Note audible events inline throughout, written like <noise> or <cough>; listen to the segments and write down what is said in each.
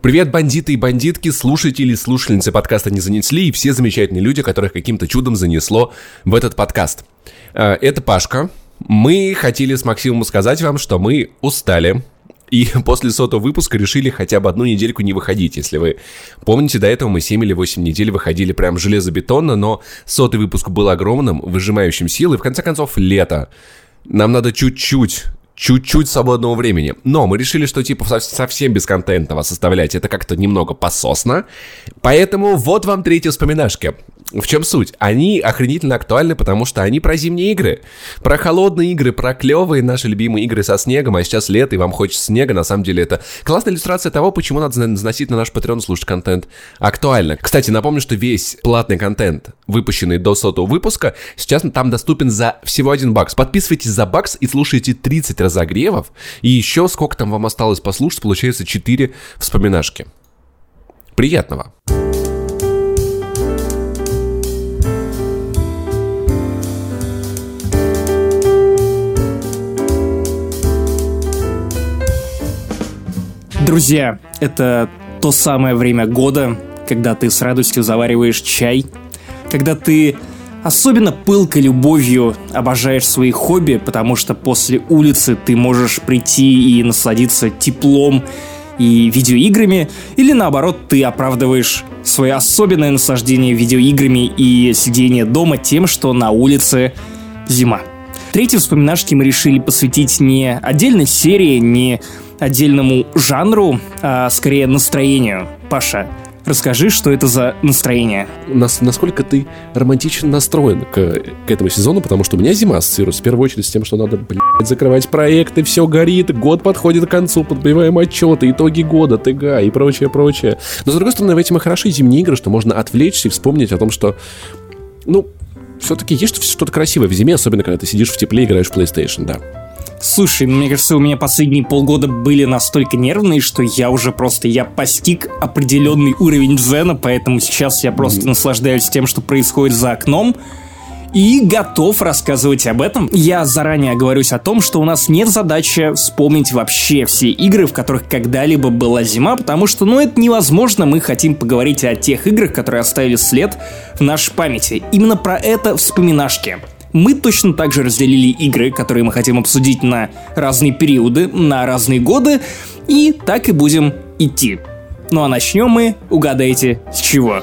Привет, бандиты и бандитки, слушатели и слушательницы подкаста «Не занесли» и все замечательные люди, которых каким-то чудом занесло в этот подкаст. Э, это Пашка. Мы хотели с Максимом сказать вам, что мы устали, и <laughs> после сотого выпуска решили хотя бы одну недельку не выходить. Если вы помните, до этого мы 7 или 8 недель выходили прям железобетонно, но сотый выпуск был огромным, выжимающим силы. И в конце концов, лето. Нам надо чуть-чуть чуть-чуть свободного времени. Но мы решили, что типа совсем бесконтентного составлять это как-то немного пососно. Поэтому вот вам третья вспоминашки. В чем суть? Они охренительно актуальны, потому что они про зимние игры. Про холодные игры, про клевые наши любимые игры со снегом, а сейчас лето, и вам хочется снега. На самом деле это классная иллюстрация того, почему надо заносить на наш Patreon слушать контент актуально. Кстати, напомню, что весь платный контент, выпущенный до сотого выпуска, сейчас там доступен за всего один бакс. Подписывайтесь за бакс и слушайте 30 разогревов. И еще сколько там вам осталось послушать, получается 4 вспоминашки. Приятного! Друзья, это то самое время года, когда ты с радостью завариваешь чай, когда ты особенно пылкой любовью обожаешь свои хобби, потому что после улицы ты можешь прийти и насладиться теплом и видеоиграми, или наоборот, ты оправдываешь свое особенное наслаждение видеоиграми и сидение дома тем, что на улице зима. Третьи вспоминашки мы решили посвятить не отдельной серии, не отдельному жанру, а скорее настроению. Паша, Расскажи, что это за настроение. Нас, насколько ты романтично настроен к, к этому сезону, потому что у меня зима ассоциируется в первую очередь с тем, что надо, блядь, закрывать проекты, все горит, год подходит к концу, подбиваем отчеты, итоги года, ТГ и прочее, прочее. Но, с другой стороны, в этом и хороши зимние игры, что можно отвлечься и вспомнить о том, что, ну, все-таки есть что-то красивое в зиме, особенно когда ты сидишь в тепле и играешь в PlayStation, да. Слушай, мне кажется, у меня последние полгода были настолько нервные, что я уже просто, я постиг определенный уровень дзена, поэтому сейчас я просто mm-hmm. наслаждаюсь тем, что происходит за окном, и готов рассказывать об этом. Я заранее оговорюсь о том, что у нас нет задачи вспомнить вообще все игры, в которых когда-либо была зима, потому что, ну, это невозможно. Мы хотим поговорить о тех играх, которые оставили след в нашей памяти. Именно про это вспоминашки. Мы точно так же разделили игры, которые мы хотим обсудить на разные периоды, на разные годы, и так и будем идти. Ну а начнем мы, угадайте, с чего.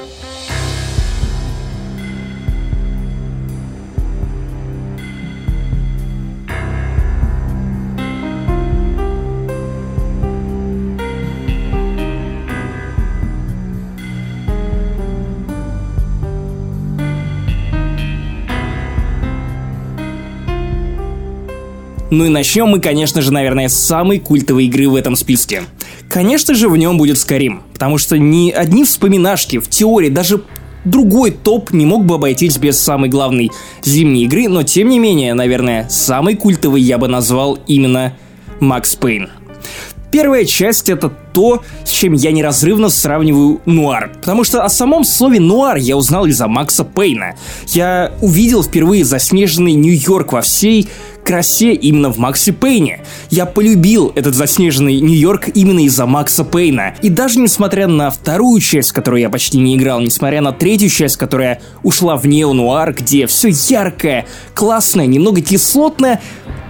Ну и начнем мы, конечно же, наверное, с самой культовой игры в этом списке. Конечно же, в нем будет Скарим, потому что ни одни вспоминашки, в теории, даже другой топ не мог бы обойтись без самой главной зимней игры, но тем не менее, наверное, самый культовый я бы назвал именно Макс Пейн. Первая часть это то, с чем я неразрывно сравниваю нуар. Потому что о самом слове нуар я узнал из-за Макса Пейна. Я увидел впервые заснеженный Нью-Йорк во всей красе именно в Максе Пейне. Я полюбил этот заснеженный Нью-Йорк именно из-за Макса Пейна. И даже несмотря на вторую часть, которую я почти не играл, несмотря на третью часть, которая ушла в неонуар, где все яркое, классное, немного кислотное,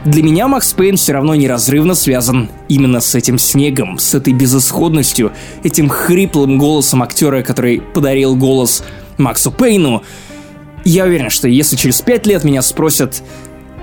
для меня Макс Пейн все равно неразрывно связан именно с этим снегом, с этой безысходностью, этим хриплым голосом актера, который подарил голос Максу Пейну. Я уверен, что если через пять лет меня спросят,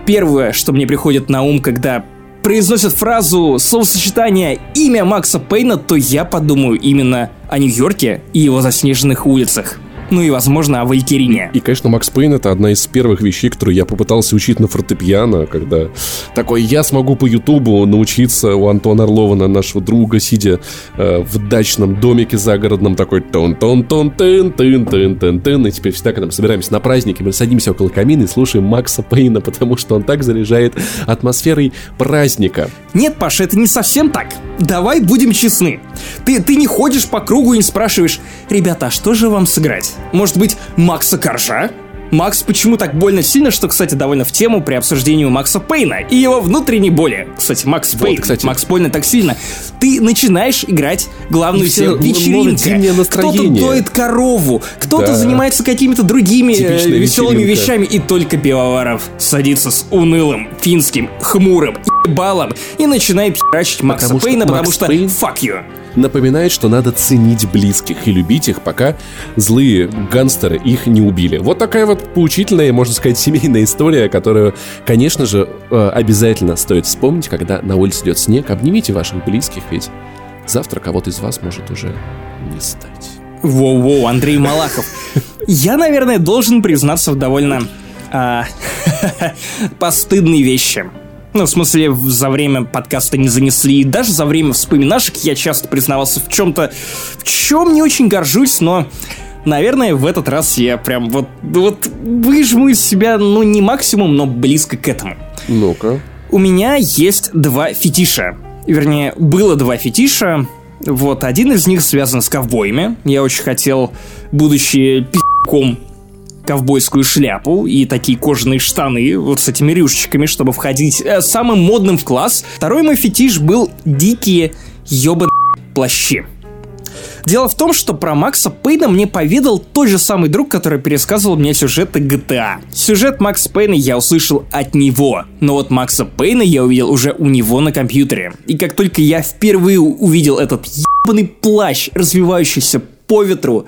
Первое, что мне приходит на ум, когда произносят фразу словосочетание «имя Макса Пейна», то я подумаю именно о Нью-Йорке и его заснеженных улицах ну и, возможно, о Валькирине. И, конечно, Макс Пейн — это одна из первых вещей, которую я попытался учить на фортепиано, когда такой, я смогу по Ютубу научиться у Антона Орлова, на нашего друга, сидя э, в дачном домике загородном, такой тон тон тон тын тын тын тын тын и теперь всегда, когда мы собираемся на праздники, мы садимся около камина и слушаем Макса Пейна, потому что он так заряжает атмосферой праздника. Нет, Паша, это не совсем так. Давай будем честны. Ты, ты не ходишь по кругу и не спрашиваешь, ребята, а что же вам сыграть? Может быть, Макса Коржа? Макс почему так больно сильно, что, кстати, довольно в тему при обсуждении Макса Пейна и его внутренней боли. Кстати, Макс вот, Пейн, кстати. Макс больно так сильно. Ты начинаешь играть главную тему вечеринка. Кто-то доит корову, кто-то да. занимается какими-то другими э, веселыми вещами, и только Пивоваров садится с унылым, финским, хмурым балом и начинает херачить Макса потому Пейна, потому Макс что Пейн... fuck you напоминает, что надо ценить близких и любить их, пока злые гангстеры их не убили. Вот такая вот поучительная, можно сказать, семейная история, которую, конечно же, э, обязательно стоит вспомнить, когда на улице идет снег. Обнимите ваших близких, ведь завтра кого-то из вас может уже не стать. Воу-воу, Андрей Малахов. Я, наверное, должен признаться в довольно а, <laughs> постыдной вещи. Ну, в смысле, за время подкаста не занесли. И даже за время вспоминашек я часто признавался в чем-то, в чем не очень горжусь, но наверное, в этот раз я прям вот, вот выжму из себя, ну, не максимум, но близко к этому. Ну-ка. У меня есть два фетиша. Вернее, было два фетиша. Вот, один из них связан с ковбоями. Я очень хотел, будучи пи***ком ковбойскую шляпу и такие кожаные штаны вот с этими рюшечками, чтобы входить э, самым модным в класс. Второй мой фетиш был дикие ёбаные плащи. Дело в том, что про Макса Пейна мне поведал тот же самый друг, который пересказывал мне сюжеты GTA. Сюжет Макса Пейна я услышал от него, но вот Макса Пейна я увидел уже у него на компьютере. И как только я впервые увидел этот ебаный плащ, развивающийся по ветру,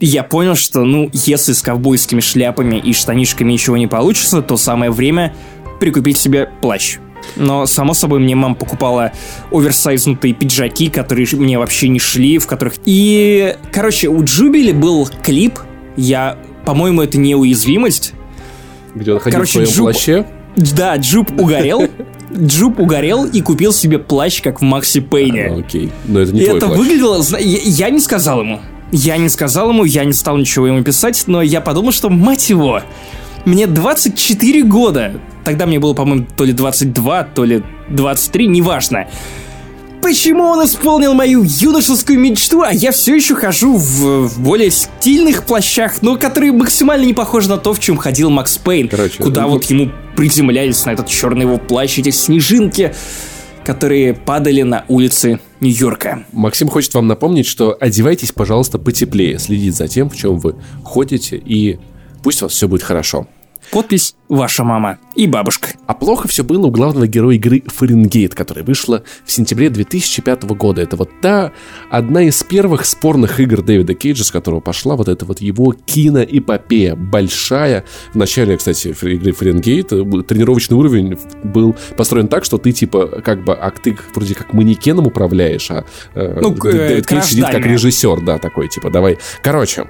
я понял, что, ну, если с ковбойскими шляпами и штанишками ничего не получится, то самое время прикупить себе плащ. Но, само собой, мне мама покупала оверсайзнутые пиджаки, которые мне вообще не шли, в которых... И, короче, у Джубили был клип, я... По-моему, это неуязвимость. Где он ходил короче, в своем Джуб... плаще? Да, Джуб угорел. <laughs> Джуб угорел и купил себе плащ, как в Макси Пейне. А, окей, но это не это плащ. выглядело... Я, я не сказал ему. Я не сказал ему, я не стал ничего ему писать, но я подумал, что, мать его, мне 24 года. Тогда мне было, по-моему, то ли 22, то ли 23, неважно. Почему он исполнил мою юношескую мечту, а я все еще хожу в, в более стильных плащах, но которые максимально не похожи на то, в чем ходил Макс Пейн. Короче, куда ну, вот ему приземлялись на этот черный его плащ, эти снежинки которые падали на улицы Нью-Йорка. Максим хочет вам напомнить, что одевайтесь, пожалуйста, потеплее, следите за тем, в чем вы ходите, и пусть у вас все будет хорошо. Подпись «Ваша мама» и бабушка. А плохо все было у главного героя игры Фаренгейт, которая вышла в сентябре 2005 года. Это вот та, одна из первых спорных игр Дэвида Кейджа, с которого пошла вот эта вот его киноэпопея. Большая. В начале, кстати, игры Фаренгейт э, тренировочный уровень был построен так, что ты типа как бы, а ты вроде как манекеном управляешь, а э, ну, Дэвид Кейдж сидит как режиссер, да, такой типа, давай. Короче,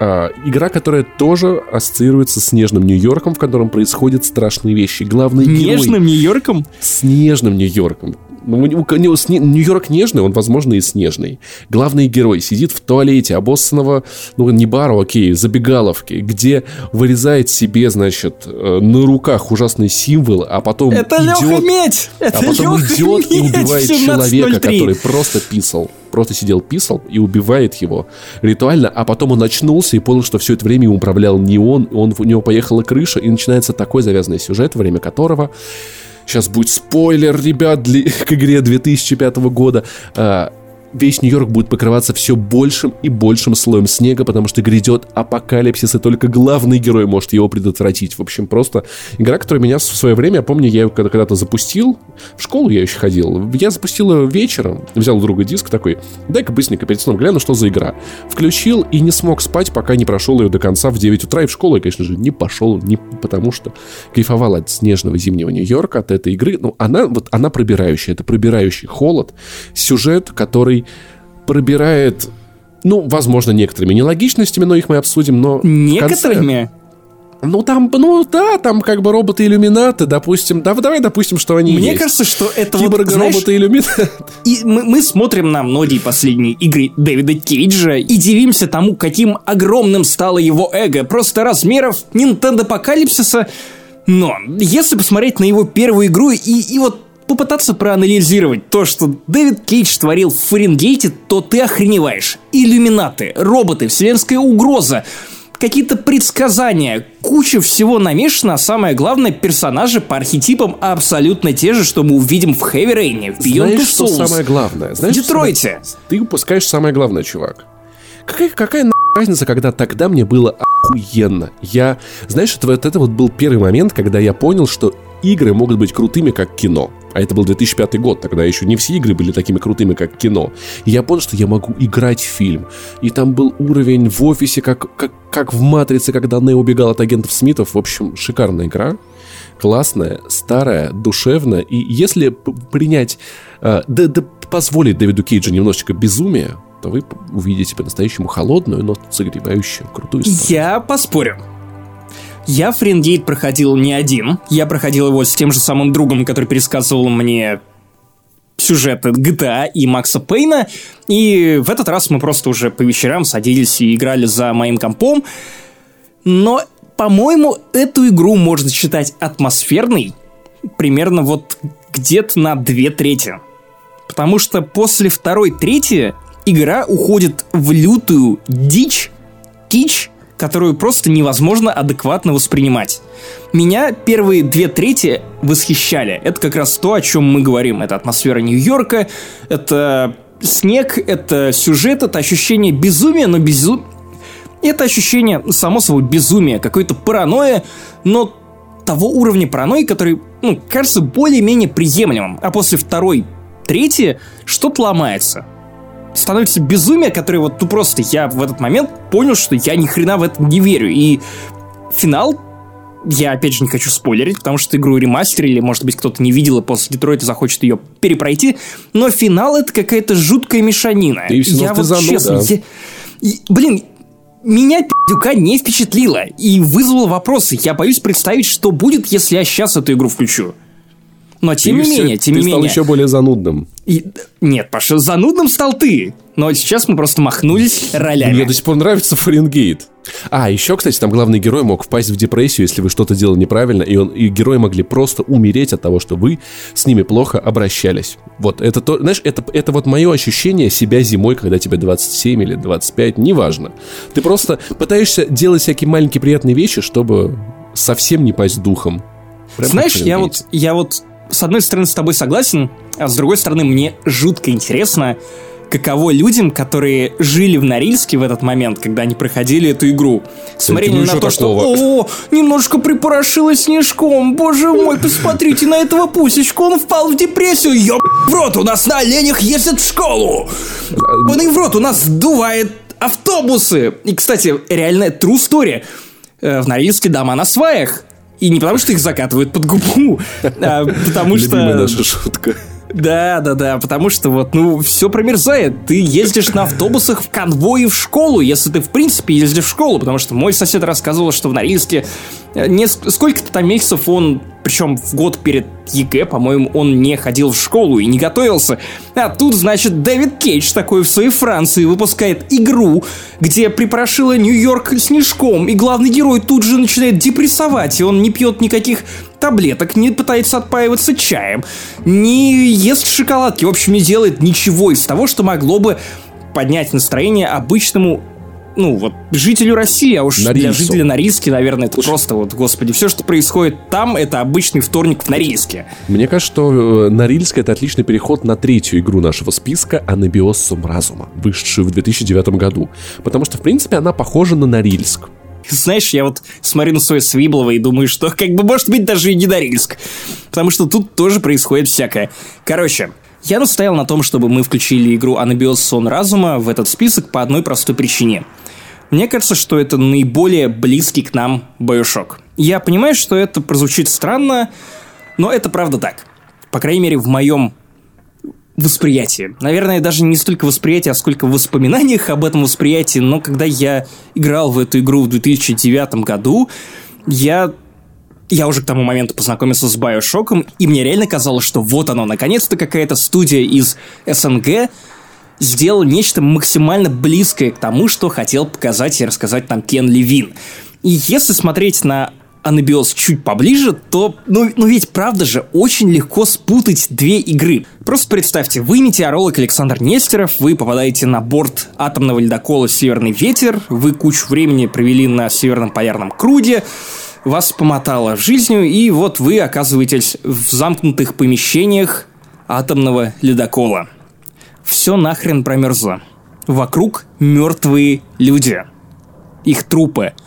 игра, которая тоже ассоциируется с Нежным Нью-Йорком, в котором происходят страшные вещи. Главный Нежным Нью-Йорком? С Нежным Нью-Йорком. Ну, Нью-Йорк нежный, он, возможно, и снежный. Главный герой сидит в туалете обоссанного, ну, не бару, окей, забегаловки, где вырезает себе, значит, э, на руках ужасный символ, а потом Это идет... Леха Медь! Это а потом Леха идет Медь и убивает человека, который просто писал просто сидел, писал и убивает его ритуально, а потом он очнулся и понял, что все это время им управлял не он, он у него поехала крыша, и начинается такой завязанный сюжет, время которого Сейчас будет спойлер, ребят, для, <laughs> к игре 2005 года. А, весь Нью-Йорк будет покрываться все большим и большим слоем снега, потому что грядет апокалипсис, и только главный герой может его предотвратить. В общем, просто игра, которая меня в свое время, я помню, я ее когда-то запустил, в школу я еще ходил, я запустил ее вечером, взял у друга диск такой, дай-ка быстренько перед сном гляну, что за игра. Включил и не смог спать, пока не прошел ее до конца в 9 утра, и в школу я, конечно же, не пошел, не потому что кайфовал от снежного зимнего Нью-Йорка, от этой игры, ну, она, вот, она пробирающая, это пробирающий холод, сюжет, который пробирает ну, возможно, некоторыми нелогичностями, но их мы обсудим, но... Некоторыми? Ну, там, ну, да, там как бы роботы-иллюминаты, допустим. Да, давай допустим, что они Мне есть. кажется, что это Киборга, вот, роботы-иллюминаты. И мы, мы смотрим на многие последние игры Дэвида Кейджа и дивимся тому, каким огромным стало его эго. Просто размеров Nintendo Апокалипсиса. Но если посмотреть на его первую игру и, и вот попытаться проанализировать то, что Дэвид Кейдж творил в Фаренгейте, то ты охреневаешь. Иллюминаты, роботы, вселенская угроза. какие-то предсказания, куча всего намешана, а самое главное, персонажи по архетипам абсолютно те же, что мы увидим в Heavy Rain, в Beyond Знаешь, что самое главное? Знаешь, в Детройте. Ты упускаешь самое главное, чувак. Какая, какая нахуй разница, когда тогда мне было охуенно? Я, знаешь, это, вот это вот был первый момент, когда я понял, что игры могут быть крутыми, как кино. А это был 2005 год, тогда еще не все игры были такими крутыми, как кино. И я понял, что я могу играть в фильм. И там был уровень в офисе, как, как, как в «Матрице», когда Ней убегал от агентов Смитов. В общем, шикарная игра. Классная, старая, душевная. И если принять, э, да, да позволить Дэвиду Кейджу немножечко безумия, то вы увидите по-настоящему холодную, но согревающую, крутую историю. Я поспорю. Я Френгейт проходил не один. Я проходил его с тем же самым другом, который пересказывал мне сюжеты GTA и Макса Пейна. И в этот раз мы просто уже по вечерам садились и играли за моим компом. Но, по-моему, эту игру можно считать атмосферной примерно вот где-то на две трети. Потому что после второй трети игра уходит в лютую дичь, кич, которую просто невозможно адекватно воспринимать. Меня первые две трети восхищали. Это как раз то, о чем мы говорим. Это атмосфера Нью-Йорка, это снег, это сюжет, это ощущение безумия, но безу... Это ощущение, само собой, безумия, какой-то паранойя, но того уровня паранойи, который, ну, кажется более-менее приемлемым. А после второй, третьей что-то ломается становится безумие, которое вот, ну просто я в этот момент понял, что я ни хрена в это не верю. И финал, я опять же не хочу спойлерить, потому что игру ремастерили, может быть, кто-то не видел и после Детройта захочет ее перепройти, но финал это какая-то жуткая мешанина. Ты я вот зануда. честно, я- и, блин, меня пи***юка не впечатлило и вызвало вопросы. Я боюсь представить, что будет, если я сейчас эту игру включу. Но тем Ты не всё- менее, тем ты не стал менее. еще более занудным. И- Нет, Паша, занудным стал ты. Но сейчас мы просто махнулись ролями. Мне до сих пор нравится Фаренгейт. А, еще, кстати, там главный герой мог впасть в депрессию, если вы что-то делали неправильно, и, он, и герои могли просто умереть от того, что вы с ними плохо обращались. Вот, это то, знаешь, это, это вот мое ощущение себя зимой, когда тебе 27 или 25, неважно. Ты просто пытаешься делать всякие маленькие приятные вещи, чтобы совсем не пасть духом. Прям Знаешь, я вот, я вот с одной стороны с тобой согласен, а с другой стороны мне жутко интересно, каково людям, которые жили в Норильске в этот момент, когда они проходили эту игру. Смотрели и на то, такого? что «О, немножко припорошилось снежком, боже мой, посмотрите на этого пусечку, он впал в депрессию, ёб в рот, у нас на оленях ездят в школу, Ебаный в рот, у нас сдувает автобусы. И, кстати, реальная true story. Э, В Норильске дома на сваях. И не потому, что их закатывают под губу, <laughs> а потому Любимая что... наша шутка. Да, да, да, потому что вот, ну, все промерзает. Ты ездишь на автобусах в конвое в школу, если ты, в принципе, ездишь в школу, потому что мой сосед рассказывал, что в Норильске э, неск- сколько-то там месяцев он, причем в год перед ЕГЭ, по-моему, он не ходил в школу и не готовился. А тут, значит, Дэвид Кейдж такой в своей Франции выпускает игру, где припорошила Нью-Йорк снежком, и главный герой тут же начинает депрессовать, и он не пьет никаких таблеток, не пытается отпаиваться чаем, не ест шоколадки, в общем, не делает ничего из того, что могло бы поднять настроение обычному ну, вот, жителю России, а уж для Норильцу. жителя Норильски, наверное, это просто вот, господи, все, что происходит там, это обычный вторник в Норильске. Мне кажется, что э, Норильск это отличный переход на третью игру нашего списка Анабиос Сум Разума, вышедшую в 2009 году. Потому что, в принципе, она похожа на Норильск. Знаешь, я вот смотрю на свое Свиблово и думаю, что как бы может быть даже и не Норильск. Потому что тут тоже происходит всякое. Короче, я настоял на том, чтобы мы включили игру Анабиос Сон Разума в этот список по одной простой причине. Мне кажется, что это наиболее близкий к нам Bioshock. Я понимаю, что это прозвучит странно, но это правда так. По крайней мере, в моем восприятии. Наверное, даже не столько восприятие, а сколько в воспоминаниях об этом восприятии. Но когда я играл в эту игру в 2009 году, я я уже к тому моменту познакомился с Биошоком, и мне реально казалось, что вот оно, наконец-то какая-то студия из СНГ сделала нечто максимально близкое к тому, что хотел показать и рассказать нам Кен Левин. И если смотреть на Анабиос чуть поближе, то, ну, ну ведь правда же, очень легко спутать две игры. Просто представьте, вы метеоролог Александр Нестеров, вы попадаете на борт атомного ледокола «Северный ветер», вы кучу времени провели на Северном полярном круге, вас помотало жизнью, и вот вы оказываетесь в замкнутых помещениях атомного ледокола. Все нахрен промерзло. Вокруг мертвые люди. Их трупы –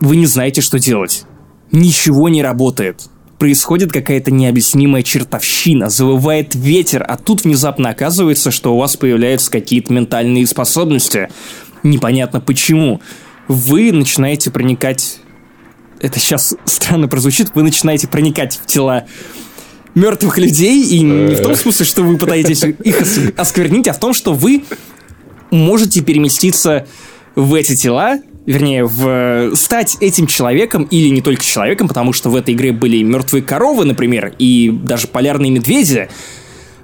вы не знаете, что делать. Ничего не работает. Происходит какая-то необъяснимая чертовщина, завывает ветер, а тут внезапно оказывается, что у вас появляются какие-то ментальные способности. Непонятно почему. Вы начинаете проникать... Это сейчас странно прозвучит. Вы начинаете проникать в тела мертвых людей, и не в том смысле, что вы пытаетесь их осквернить, а в том, что вы можете переместиться в эти тела вернее, в стать этим человеком или не только человеком, потому что в этой игре были мертвые коровы, например, и даже полярные медведи,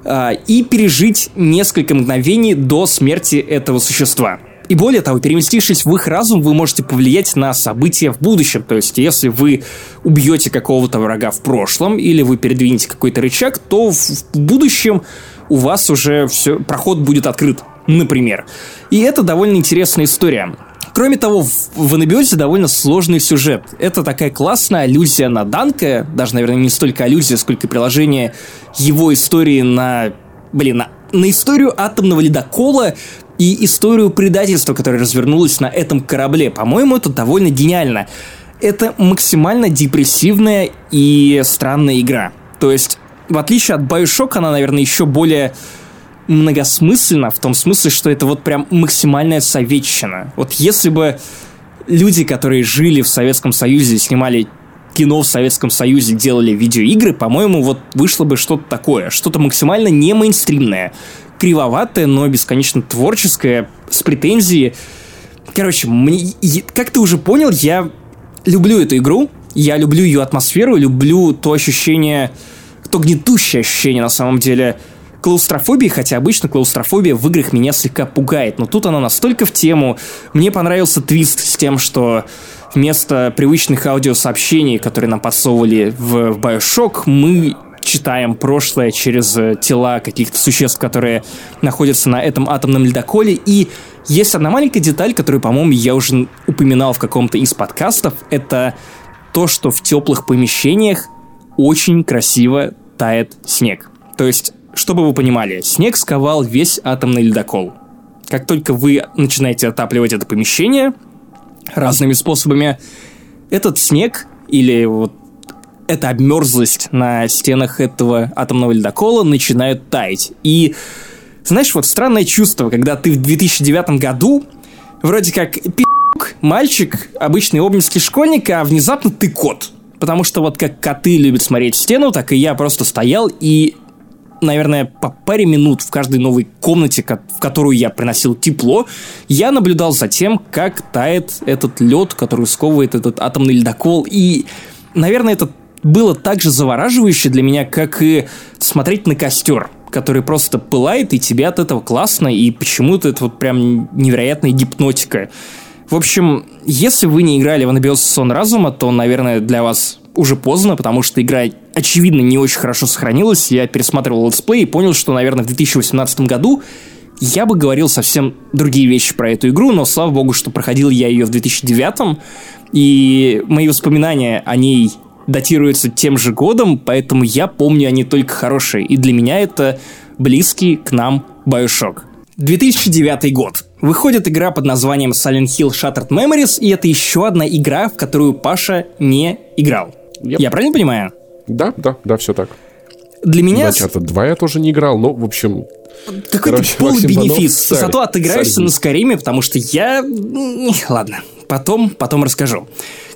а, и пережить несколько мгновений до смерти этого существа. И более того, переместившись в их разум, вы можете повлиять на события в будущем. То есть, если вы убьете какого-то врага в прошлом, или вы передвинете какой-то рычаг, то в будущем у вас уже все, проход будет открыт, например. И это довольно интересная история. Кроме того, в, в Анабиозе довольно сложный сюжет. Это такая классная аллюзия на Данка, даже, наверное, не столько аллюзия, сколько приложение его истории на... Блин, на, на историю атомного ледокола и историю предательства, которая развернулась на этом корабле. По-моему, это довольно гениально. Это максимально депрессивная и странная игра. То есть, в отличие от Bioshock, она, наверное, еще более многосмысленно в том смысле, что это вот прям максимальная советчина. Вот если бы люди, которые жили в Советском Союзе, снимали кино в Советском Союзе, делали видеоигры, по-моему, вот вышло бы что-то такое, что-то максимально не мейнстримное, кривоватое, но бесконечно творческое, с претензией. Короче, мне, как ты уже понял, я люблю эту игру, я люблю ее атмосферу, люблю то ощущение, то гнетущее ощущение на самом деле – клаустрофобии, хотя обычно клаустрофобия в играх меня слегка пугает, но тут она настолько в тему. Мне понравился твист с тем, что вместо привычных аудиосообщений, которые нам подсовывали в, Bioshock, мы читаем прошлое через э, тела каких-то существ, которые находятся на этом атомном ледоколе. И есть одна маленькая деталь, которую, по-моему, я уже упоминал в каком-то из подкастов. Это то, что в теплых помещениях очень красиво тает снег. То есть чтобы вы понимали, снег сковал весь атомный ледокол. Как только вы начинаете отапливать это помещение разными способами, этот снег или вот эта обмерзлость на стенах этого атомного ледокола начинает таять. И знаешь, вот странное чувство, когда ты в 2009 году вроде как пи***к, мальчик, обычный обнинский школьник, а внезапно ты кот. Потому что вот как коты любят смотреть в стену, так и я просто стоял и наверное, по паре минут в каждой новой комнате, в которую я приносил тепло, я наблюдал за тем, как тает этот лед, который сковывает этот атомный ледокол. И, наверное, это было так же завораживающе для меня, как и смотреть на костер, который просто пылает, и тебе от этого классно, и почему-то это вот прям невероятная гипнотика. В общем, если вы не играли в Анабиоз Сон Разума, то, наверное, для вас уже поздно, потому что игра, очевидно, не очень хорошо сохранилась. Я пересматривал let's play и понял, что, наверное, в 2018 году я бы говорил совсем другие вещи про эту игру, но слава богу, что проходил я ее в 2009, и мои воспоминания о ней датируются тем же годом, поэтому я помню они только хорошие, и для меня это близкий к нам Bioshock. 2009 год. Выходит игра под названием Silent Hill Shattered Memories, и это еще одна игра, в которую Паша не играл. Yep. Я правильно понимаю? Да, да, да, все так. Для меня... Uncharted 2 я тоже не играл, но, в общем... Какой-то полубенефис. Зато отыграешься на Скариме, потому что я... Ладно, потом, потом расскажу.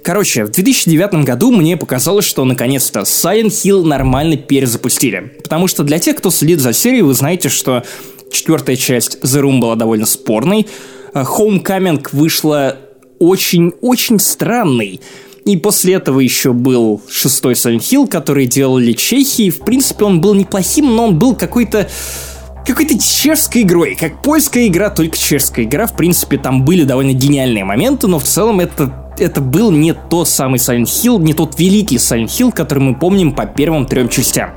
Короче, в 2009 году мне показалось, что наконец-то Silent Hill нормально перезапустили. Потому что для тех, кто следит за серией, вы знаете, что четвертая часть The Room была довольно спорной. Э, Homecoming вышла очень-очень странной. И после этого еще был шестой Silent Hill, который делали чехи. В принципе, он был неплохим, но он был какой-то какой-то чешской игрой, как польская игра, только чешская игра. В принципе, там были довольно гениальные моменты, но в целом это это был не тот самый Silent Hill, не тот великий Silent Hill, который мы помним по первым трем частям.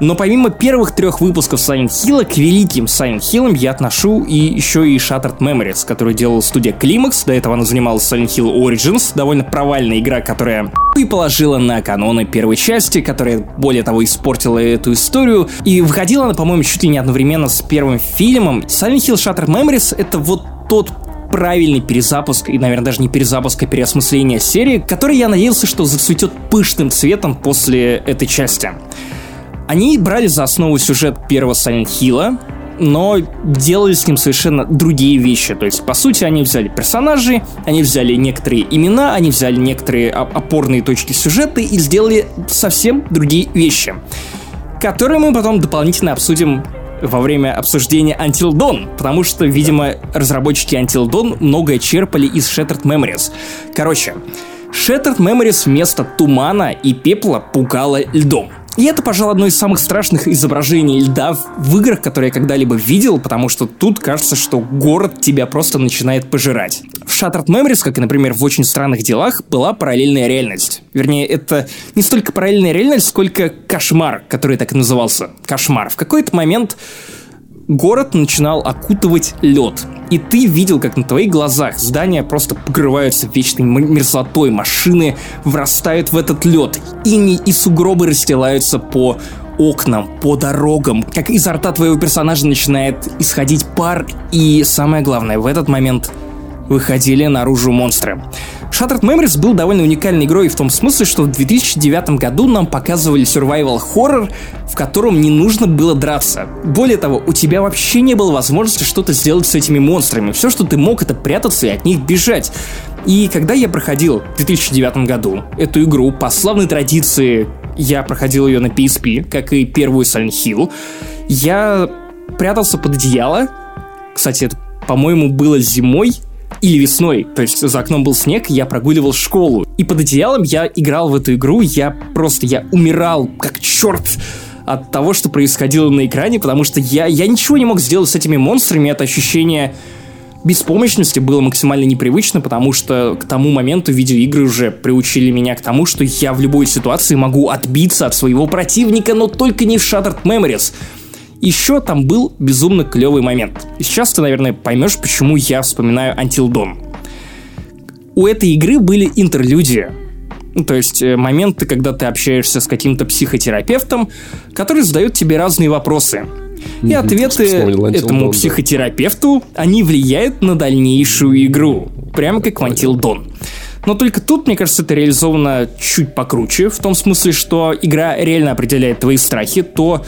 Но помимо первых трех выпусков Silent Hill, к великим Silent Hill я отношу и еще и Shattered Memories, которую делала студия Climax. До этого она занималась Silent Hill Origins, довольно провальная игра, которая и положила на каноны первой части, которая, более того, испортила эту историю. И выходила она, по-моему, чуть ли не одновременно с первым фильмом. Silent Hill Shattered Memories — это вот тот правильный перезапуск, и, наверное, даже не перезапуск, а переосмысление серии, который я надеялся, что зацветет пышным цветом после этой части. Они брали за основу сюжет первого Silent Hill, но делали с ним совершенно другие вещи. То есть, по сути, они взяли персонажей, они взяли некоторые имена, они взяли некоторые опорные точки сюжета и сделали совсем другие вещи, которые мы потом дополнительно обсудим во время обсуждения Until Dawn, потому что, видимо, разработчики Until Dawn многое черпали из Shattered Memories. Короче, Shattered Memories вместо тумана и пепла пугало льдом. И это, пожалуй, одно из самых страшных изображений льда в играх, которые я когда-либо видел, потому что тут кажется, что город тебя просто начинает пожирать. В Shattered Memories, как и, например, в «Очень странных делах», была параллельная реальность. Вернее, это не столько параллельная реальность, сколько кошмар, который так и назывался. Кошмар. В какой-то момент город начинал окутывать лед. И ты видел, как на твоих глазах здания просто покрываются вечной мерзлотой, машины врастают в этот лед, ини и сугробы расстилаются по окнам, по дорогам, как изо рта твоего персонажа начинает исходить пар, и самое главное, в этот момент выходили наружу монстры. Shattered Memories был довольно уникальной игрой в том смысле, что в 2009 году нам показывали survival horror, в котором не нужно было драться. Более того, у тебя вообще не было возможности что-то сделать с этими монстрами. Все, что ты мог, это прятаться и от них бежать. И когда я проходил в 2009 году эту игру, по славной традиции я проходил ее на PSP, как и первую Silent Hill, я прятался под одеяло. Кстати, это, по-моему, было зимой, или весной, то есть за окном был снег, я прогуливал школу. И под одеялом я играл в эту игру, я просто, я умирал как черт от того, что происходило на экране, потому что я, я ничего не мог сделать с этими монстрами, это ощущение беспомощности было максимально непривычно, потому что к тому моменту видеоигры уже приучили меня к тому, что я в любой ситуации могу отбиться от своего противника, но только не в Shattered Memories. Еще там был безумно клевый момент. И сейчас ты, наверное, поймешь, почему я вспоминаю Until Dawn. У этой игры были интерлюдии. Ну, то есть э, моменты, когда ты общаешься с каким-то психотерапевтом, который задает тебе разные вопросы. И ответы этому психотерапевту, они влияют на дальнейшую игру. Прямо как в Until Dawn. Но только тут, мне кажется, это реализовано чуть покруче, в том смысле, что игра реально определяет твои страхи, то,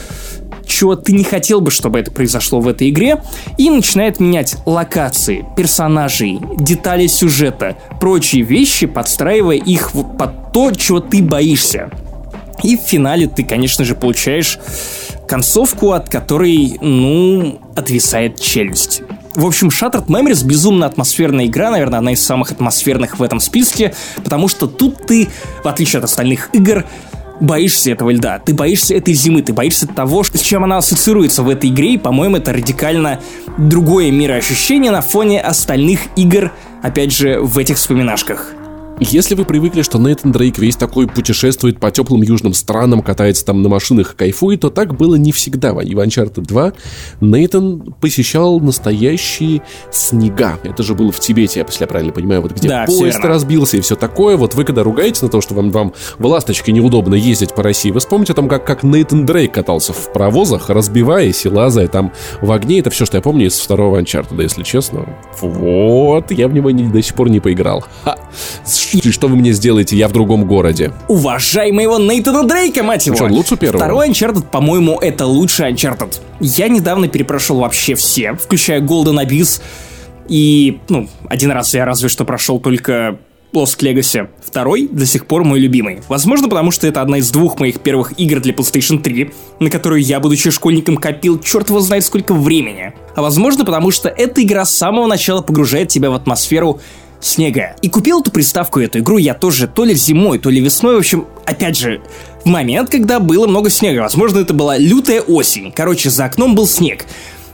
чего ты не хотел бы, чтобы это произошло в этой игре, и начинает менять локации, персонажей, детали сюжета, прочие вещи, подстраивая их под то, чего ты боишься. И в финале ты, конечно же, получаешь концовку, от которой, ну, отвисает челюсть. В общем, Shattered Memories безумно атмосферная игра, наверное, одна из самых атмосферных в этом списке, потому что тут ты, в отличие от остальных игр, боишься этого льда, ты боишься этой зимы, ты боишься того, с чем она ассоциируется в этой игре, и, по-моему, это радикально другое мироощущение на фоне остальных игр, опять же, в этих вспоминашках. Если вы привыкли, что Нейтан Дрейк весь такой путешествует по теплым южным странам, катается там на машинах и кайфует, то так было не всегда. В Uncharted 2 Нейтан посещал настоящие снега. Это же было в Тибете, если я правильно понимаю, вот где да, поезд разбился и все такое. Вот вы когда ругаете на то, что вам, вам в ласточке неудобно ездить по России, вы вспомните о том, как, как Нейтан Дрейк катался в паровозах, разбиваясь и лазая там в огне. Это все, что я помню из второго Uncharted, если честно. Вот, я в него не, до сих пор не поиграл. Ха и что вы мне сделаете, я в другом городе. Уважаемого Нейтана Дрейка, мать его. Что, лучше первого? Второй Uncharted, по-моему, это лучший Uncharted. Я недавно перепрошел вообще все, включая Golden Abyss. И, ну, один раз я разве что прошел только Lost Legacy. Второй до сих пор мой любимый. Возможно, потому что это одна из двух моих первых игр для PlayStation 3, на которую я, будучи школьником, копил черт его знает сколько времени. А возможно, потому что эта игра с самого начала погружает тебя в атмосферу снега. И купил эту приставку, эту игру я тоже то ли зимой, то ли весной, в общем, опять же, в момент, когда было много снега. Возможно, это была лютая осень. Короче, за окном был снег.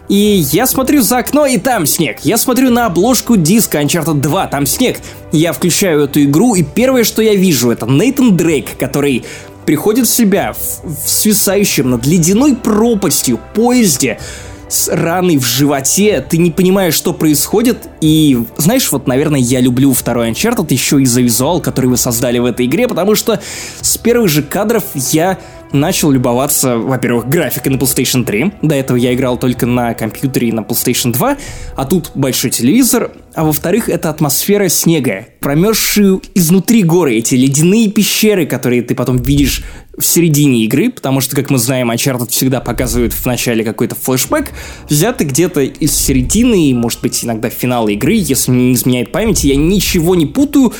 И я смотрю за окно, и там снег. Я смотрю на обложку диска Uncharted 2, там снег. Я включаю эту игру, и первое, что я вижу, это Нейтан Дрейк, который приходит в себя в, в свисающем над ледяной пропастью поезде, с раной в животе, ты не понимаешь, что происходит, и знаешь, вот, наверное, я люблю второй Uncharted еще из-за визуал, который вы создали в этой игре, потому что с первых же кадров я начал любоваться, во-первых, графикой на PlayStation 3. До этого я играл только на компьютере и на PlayStation 2, а тут большой телевизор. А во-вторых, это атмосфера снега, промерзшие изнутри горы, эти ледяные пещеры, которые ты потом видишь в середине игры, потому что, как мы знаем, Uncharted всегда показывают в начале какой-то флешбэк, взятый где-то из середины, и, может быть, иногда финала игры, если не изменяет память, я ничего не путаю.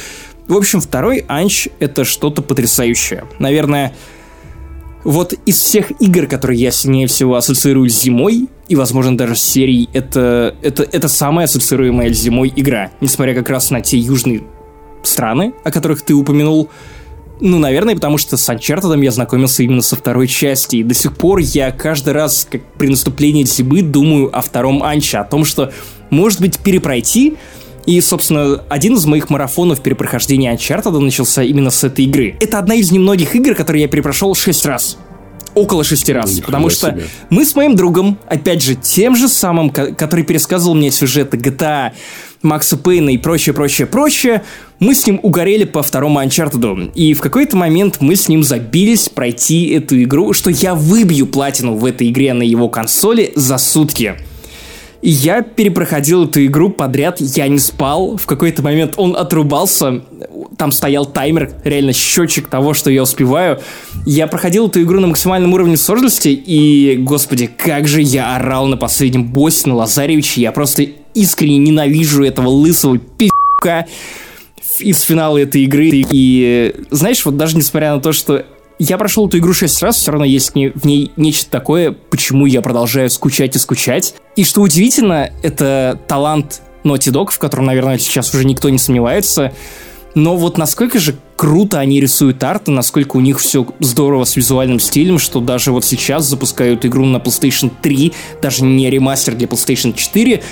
В общем, второй Анч — это что-то потрясающее. Наверное, вот из всех игр, которые я сильнее всего ассоциирую с зимой, и, возможно, даже с серией, это, это, это самая ассоциируемая с зимой игра. Несмотря как раз на те южные страны, о которых ты упомянул, ну, наверное, потому что с Uncharted я знакомился именно со второй части, и до сих пор я каждый раз, как при наступлении зимы, думаю о втором Анче, о том, что, может быть, перепройти, и, собственно, один из моих марафонов перепрохождения Uncharted начался именно с этой игры. Это одна из немногих игр, которые я перепрошел шесть раз около шести раз. Нихуя потому что себе. мы с моим другом, опять же, тем же самым, который пересказывал мне сюжеты GTA, Макса Пейна и прочее, прочее, прочее, мы с ним угорели по второму Uncharted. И в какой-то момент мы с ним забились пройти эту игру, что я выбью платину в этой игре на его консоли за сутки. И я перепроходил эту игру подряд, я не спал. В какой-то момент он отрубался, там стоял таймер, реально счетчик того, что я успеваю. Я проходил эту игру на максимальном уровне сложности, и, господи, как же я орал на последнем боссе, на Лазаревиче. Я просто искренне ненавижу этого лысого пи***ка из финала этой игры. И, знаешь, вот даже несмотря на то, что я прошел эту игру шесть раз, все равно есть в ней нечто такое, почему я продолжаю скучать и скучать. И что удивительно, это талант Naughty Dog, в котором, наверное, сейчас уже никто не сомневается. Но вот насколько же круто они рисуют арт, и насколько у них все здорово с визуальным стилем, что даже вот сейчас запускают игру на PlayStation 3, даже не ремастер для PlayStation 4,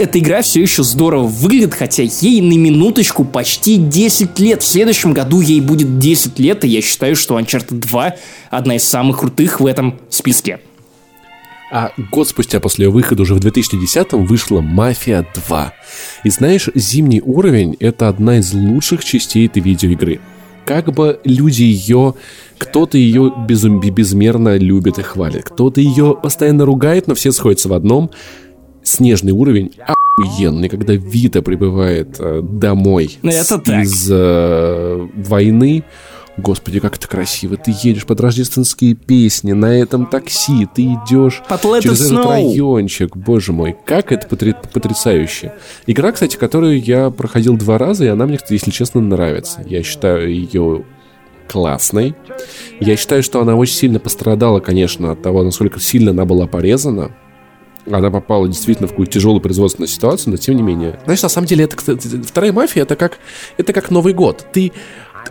эта игра все еще здорово выглядит, хотя ей на минуточку почти 10 лет. В следующем году ей будет 10 лет, и я считаю, что Uncharted 2 одна из самых крутых в этом списке. А год спустя после ее выхода, уже в 2010-м, вышла «Мафия 2». И знаешь, зимний уровень — это одна из лучших частей этой видеоигры. Как бы люди ее... Кто-то ее безум... безмерно любит и хвалит, кто-то ее постоянно ругает, но все сходятся в одном — снежный уровень охуенный, когда Вита прибывает э, домой ну, это так. из э, войны. Господи, как это красиво. Ты едешь под рождественские песни на этом такси, ты идешь через этот райончик. Боже мой, как это потри- потрясающе. Игра, кстати, которую я проходил два раза, и она мне, если честно, нравится. Я считаю ее классной. Я считаю, что она очень сильно пострадала, конечно, от того, насколько сильно она была порезана она попала действительно в какую-то тяжелую производственную ситуацию, но тем не менее. Знаешь, на самом деле, это, кстати, вторая мафия, это как, это как Новый год. Ты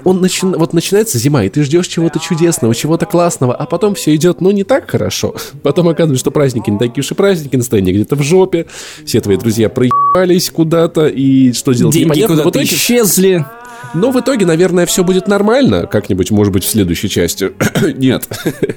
он начи... вот начинается зима, и ты ждешь чего-то чудесного, чего-то классного, а потом все идет, ну, не так хорошо. <laughs> Потом оказывается, что праздники не такие уж и праздники, настроение где-то в жопе, все твои друзья проебались куда-то, и что делать Деньги непонятно. куда-то итоге... исчезли. Но в итоге, наверное, все будет нормально, как-нибудь, может быть, в следующей части. <coughs> Нет.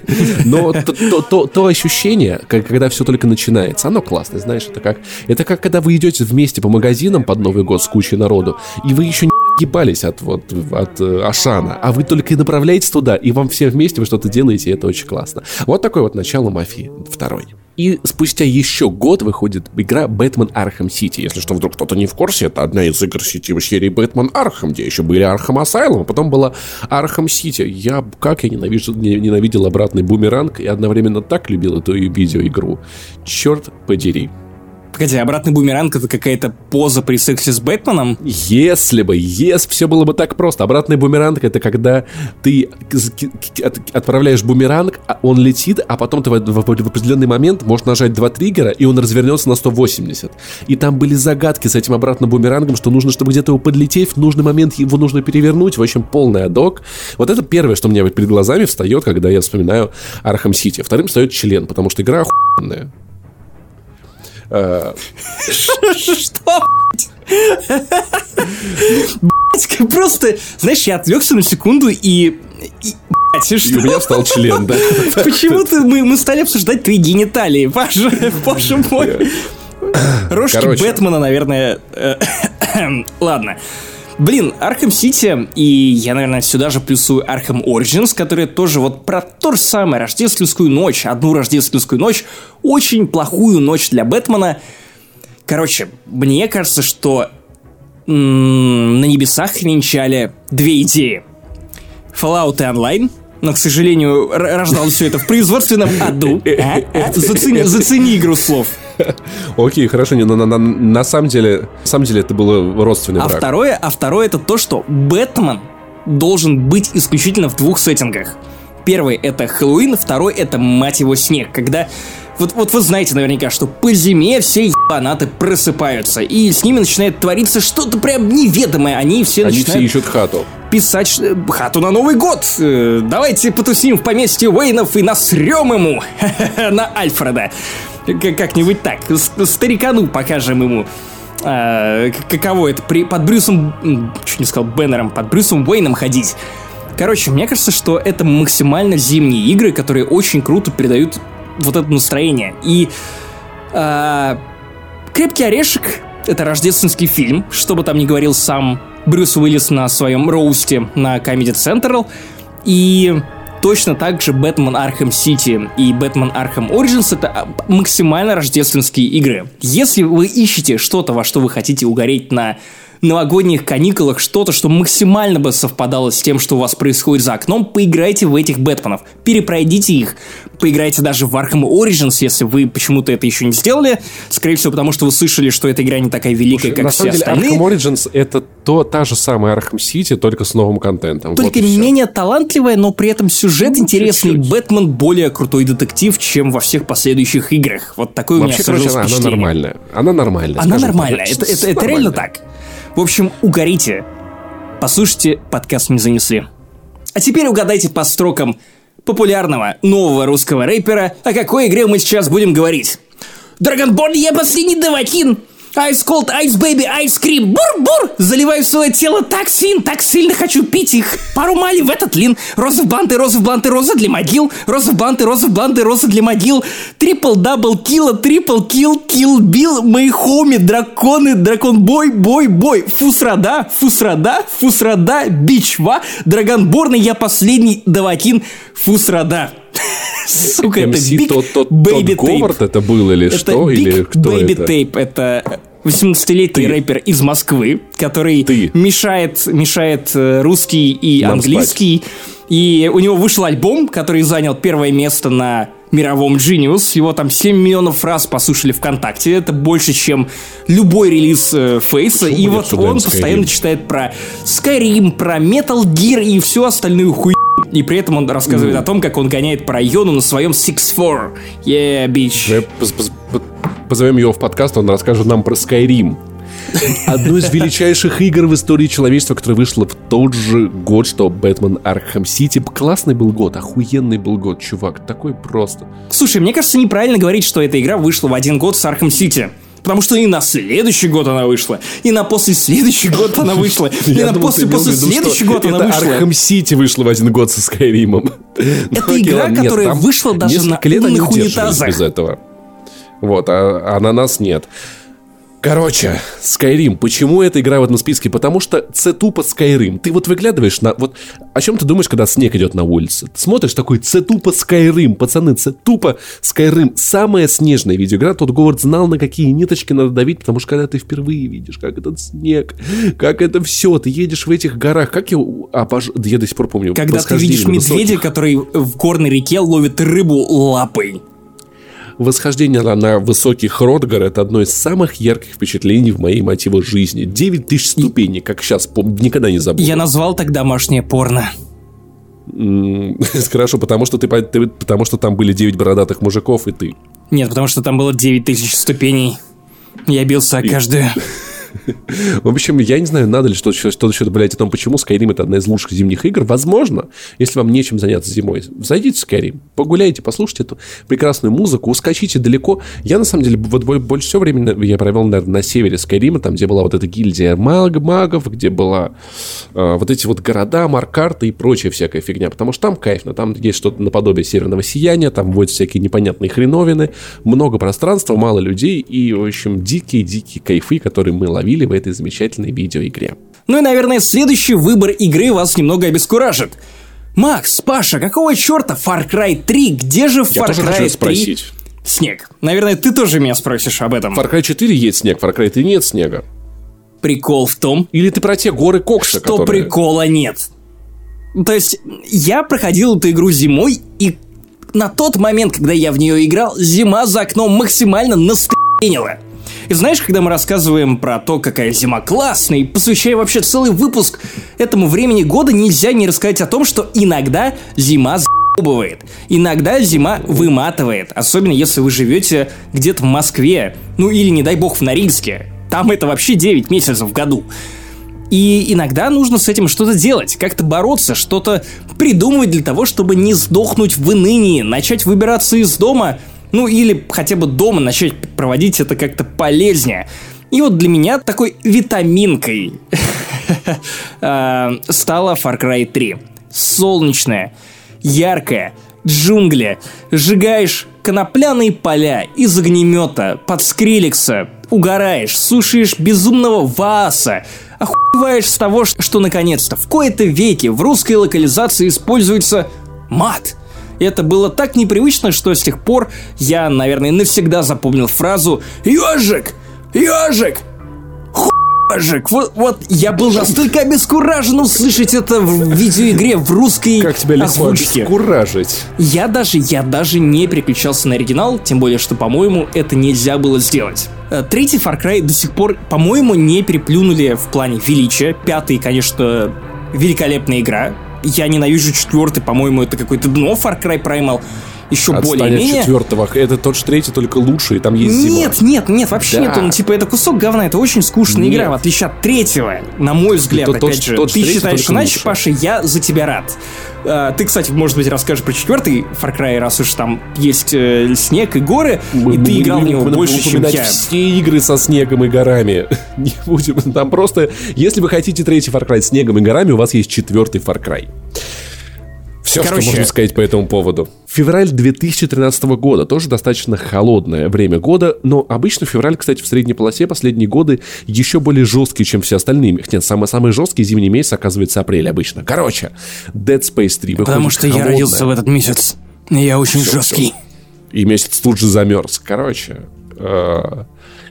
<laughs> Но то, то, то, то ощущение, как, когда все только начинается, оно классное, знаешь, это как, это как когда вы идете вместе по магазинам под Новый год с кучей народу, и вы еще не ебались от, вот, от Ашана, а вы только и направляетесь туда, и вам все вместе вы что-то делаете, и это очень классно. Вот такое вот начало мафии второй. И спустя еще год выходит игра Бэтмен Arkham City. Если что, вдруг кто-то не в курсе, это одна из игр сетевой серии Бэтмен Arkham, где еще были Arkham Asylum, а потом была Arkham City. Я, как я ненавижу, ненавидел обратный бумеранг и одновременно так любил эту видеоигру. Черт подери. Погоди, обратный бумеранг это какая-то поза при сексе с Бэтменом? Если бы, если все было бы так просто. Обратный бумеранг это когда ты отправляешь бумеранг, а он летит, а потом ты в, определенный момент можешь нажать два триггера, и он развернется на 180. И там были загадки с этим обратным бумерангом, что нужно, чтобы где-то его подлететь, в нужный момент его нужно перевернуть. В общем, полный адок. Вот это первое, что у меня перед глазами встает, когда я вспоминаю Arkham City. Вторым встает член, потому что игра охуенная. Э, Что, блядь? Просто, знаешь, я отвлекся на секунду и... и что? у меня встал член, да. Почему-то мы, мы стали обсуждать твои гениталии, Паша, боже мой. Рожки Короче. Бэтмена, наверное... э, <coughs> Ладно. Блин, Arkham City, и я, наверное, сюда же плюсую Arkham Origins, который тоже вот про то же самое, рождественскую ночь, одну рождественскую ночь, очень плохую ночь для Бэтмена. Короче, мне кажется, что м, на небесах венчали две идеи. Fallout и онлайн, но, к сожалению, рождал все это в производственном аду. А? <laughs> А? Зацени, зацени игру слов. <laughs> Окей, хорошо, не, но на, на- на самом деле, на самом деле это было родственный А брак. второе, а второе это то, что Бэтмен должен быть исключительно в двух сеттингах. Первый это Хэллоуин, второй это, мать его, снег. Когда вот, вот вы знаете наверняка, что по зиме все ебанаты просыпаются, и с ними начинает твориться что-то прям неведомое. Они все Они все начинают ищут хату. писать ш- хату на Новый год. Э, Давайте потусим в поместье Уэйнов и насрем ему <laughs> на Альфреда. Как-нибудь так. Старикану покажем ему. а, каково это при, под Брюсом, чуть не сказал Беннером, под Брюсом Уэйном ходить. Короче, мне кажется, что это максимально зимние игры, которые очень круто передают вот это настроение. И а, Крепкий орешек это рождественский фильм, что бы там ни говорил сам Брюс Уиллис на своем роусте на Comedy Central. И точно так же Бэтмен Arkham City и Бэтмен Arkham Origins это максимально рождественские игры. Если вы ищете что-то, во что вы хотите угореть на новогодних каникулах, что-то, что максимально бы совпадало с тем, что у вас происходит за окном, поиграйте в этих Бэтменов, перепройдите их, поиграйте даже в Arkham Origins, если вы почему-то это еще не сделали, скорее всего, потому что вы слышали, что эта игра не такая великая, как на все самом деле, остальные. Arkham Origins это то, та же самая Arkham City, только с новым контентом. Только Вот менее талантливая, но при этом сюжет Ну, интересный. чуть-чуть. Бэтмен более крутой детектив, чем во всех последующих играх. Вот такое у меня Вообще, короче, она, она нормальная. Она нормальная. Она нормальная. Это, это, это реально так. В общем, угорите. Послушайте, подкаст не занесли. А теперь угадайте по строкам популярного нового русского рэпера, о какой игре мы сейчас будем говорить. Драгонборн, я последний давакин. Ice Cold, Ice Baby, Ice Cream, бур-бур! Заливаю в свое тело токсин, так сильно хочу пить их. Пару мали в этот лин. Розы в бланты, розы в бланты, роза для могил. Розы в бланты, розы в бланты, роза для могил. Трипл, дабл, килла, трипл, килл, килл, бил, мои хоми, драконы, дракон, бой, бой, бой. Фусрада, фусрада, фусрада, бичва. Драгонборный, я последний давакин, фусрада. Сука, это MC тот Tape. Говард это был или Это что? Big или кто Baby это? Tape. Это 18-летний Ты. рэпер из Москвы, который Ты. мешает, мешает э, русский и Нам английский. И у него вышел альбом, который занял первое место на мировом Genius. Его там 7 миллионов раз послушали ВКонтакте. Это больше, чем любой релиз э, Фейса. Почему И вот он Skyrim? постоянно читает про Skyrim, про Metal Gear и всю остальную хуйню. И при этом он рассказывает о том, как он гоняет по району на своем 6-4. Yeah, bitch. Позовем его в подкаст, он расскажет нам про Skyrim. Одну из величайших игр в истории человечества, которая вышла в тот же год, что Бэтмен Arkham City. Классный был год, охуенный был год, чувак, такой просто. Слушай, мне кажется, неправильно говорить, что эта игра вышла в один год с Arkham City. Потому что и на следующий год она вышла, и на после следующий год она вышла, <laughs> и на после после следующий год она вышла. Arkham City вышла в один год со Skyrim ом. Это игра, которая вышла даже на умных унитазах. без этого. Вот, а, а на нас нет. Короче, Skyrim. Почему эта игра в этом списке? Потому что це тупо Skyrim. Ты вот выглядываешь на... Вот о чем ты думаешь, когда снег идет на улице? Ты смотришь такой, це тупо Skyrim. Пацаны, це тупо Skyrim. Самая снежная видеоигра. Тот Говард знал, на какие ниточки надо давить, потому что когда ты впервые видишь, как этот снег, как это все, ты едешь в этих горах. Как я... обож- Я до сих пор помню. Когда ты видишь медведя, который в горной реке ловит рыбу лапой. Восхождение на, на высокий Хродгар это одно из самых ярких впечатлений в моей мотиве жизни. 9 тысяч ступеней, как сейчас, помню, никогда не забуду. Я назвал так домашнее порно. <laughs> Хорошо, потому что, ты, по- ты- потому что там были 9 бородатых мужиков и ты. Нет, потому что там было 9000 ступеней. Я бился о каждую. <laughs> В общем, я не знаю, надо ли что-то что, еще добавлять о том, почему Skyrim это одна из лучших зимних игр. Возможно, если вам нечем заняться зимой, зайдите в Skyrim, погуляйте, послушайте эту прекрасную музыку, ускочите далеко. Я, на самом деле, вот больше всего времени я провел, наверное, на севере Скайрима, там, где была вот эта гильдия маг магов, где была э, вот эти вот города, маркарты и прочая всякая фигня, потому что там кайфно, там есть что-то наподобие северного сияния, там водят всякие непонятные хреновины, много пространства, мало людей и, в общем, дикие-дикие кайфы, которые мы ловили в этой замечательной видеоигре. Ну и, наверное, следующий выбор игры вас немного обескуражит. Макс, Паша, какого черта Far Cry 3? Где же Far Я тоже Cry 3? спросить. Снег. Наверное, ты тоже меня спросишь об этом. Far Cry 4 есть снег, Far Cry 3 нет снега. Прикол в том... Или ты про те горы Кокса, Что которые... прикола нет. То есть, я проходил эту игру зимой, и на тот момент, когда я в нее играл, зима за окном максимально настынила. И знаешь, когда мы рассказываем про то, какая зима классная, и посвящая вообще целый выпуск этому времени года, нельзя не рассказать о том, что иногда зима бывает. Иногда зима выматывает, особенно если вы живете где-то в Москве, ну или, не дай бог, в Норильске. Там это вообще 9 месяцев в году. И иногда нужно с этим что-то делать, как-то бороться, что-то придумывать для того, чтобы не сдохнуть в инынии, начать выбираться из дома, ну или хотя бы дома начать проводить это как-то полезнее. И вот для меня такой витаминкой <laughs> э, стала Far Cry 3. Солнечная, яркая, джунгли, сжигаешь конопляные поля из огнемета, под скриликса, угораешь, слушаешь безумного Вааса, охуеваешь с того, что наконец-то в кои-то веке в русской локализации используется мат. Это было так непривычно, что с тех пор я, наверное, навсегда запомнил фразу «Ежик! Ежик! Ежик!» Вот, вот я был настолько обескуражен услышать это в видеоигре в русской Как тебя легко озвучке. обескуражить? Я даже, я даже не переключался на оригинал, тем более, что, по-моему, это нельзя было сделать. Э, третий Far Cry до сих пор, по-моему, не переплюнули в плане величия. Пятый, конечно, великолепная игра. Я ненавижу четвертый, по-моему, это какое-то дно Far Cry Primal еще более-менее. четвертого. Это тот же третий, только лучше, и там есть зима. Нет, нет, нет, вообще да. нет. Он, типа, это кусок говна, это очень скучная нет. игра, в отличие от третьего, на мой взгляд, тот, опять тот, же. Тот, ты считаешь иначе, лучше. Паша, я за тебя рад. А, ты, кстати, может быть, расскажешь про четвертый Far Cry, раз уж там есть э, снег и горы, мы, и ты играл в него больше, чем я. все игры со снегом и горами. <laughs> Не будем. Там просто, если вы хотите третий Far Cry с снегом и горами, у вас есть четвертый Far Cry. Все, Короче... что можно сказать по этому поводу. Февраль 2013 года, тоже достаточно холодное время года, но обычно февраль, кстати, в средней полосе последние годы еще более жесткий, чем все остальные. Нет, самый-самый жесткий зимний месяц оказывается апрель обычно. Короче, Dead Space 3 выходит Потому что холодная. я родился в этот месяц. Я очень все, жесткий. Все. И месяц тут же замерз. Короче, э,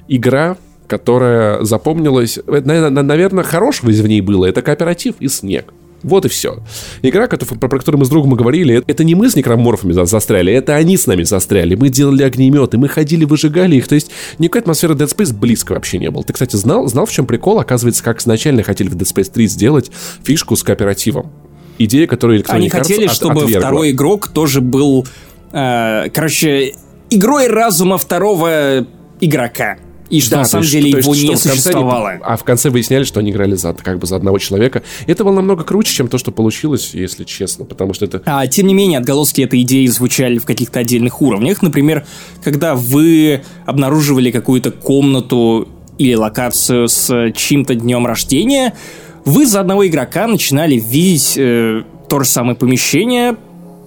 игра которая запомнилась, наверное, хорошего из в ней было, это кооператив и снег. Вот и все. Игра, про, про которую мы с другом говорили, это не мы с некроморфами застряли, это они с нами застряли. Мы делали огнеметы, мы ходили, выжигали их. То есть никакой атмосферы Dead Space близко вообще не было. Ты, кстати, знал, знал в чем прикол? Оказывается, как изначально хотели в Dead Space 3 сделать фишку с кооперативом. Идея, которую Electronic Они хотели, от, чтобы отвергла. второй игрок тоже был, э, короче, игрой разума второго игрока и что да, на самом деле его есть, не существовало. Они, а в конце выясняли, что они играли за, как бы за одного человека. Это было намного круче, чем то, что получилось, если честно, потому что это... А, тем не менее, отголоски этой идеи звучали в каких-то отдельных уровнях. Например, когда вы обнаруживали какую-то комнату или локацию с чьим-то днем рождения, вы за одного игрока начинали видеть э, то же самое помещение,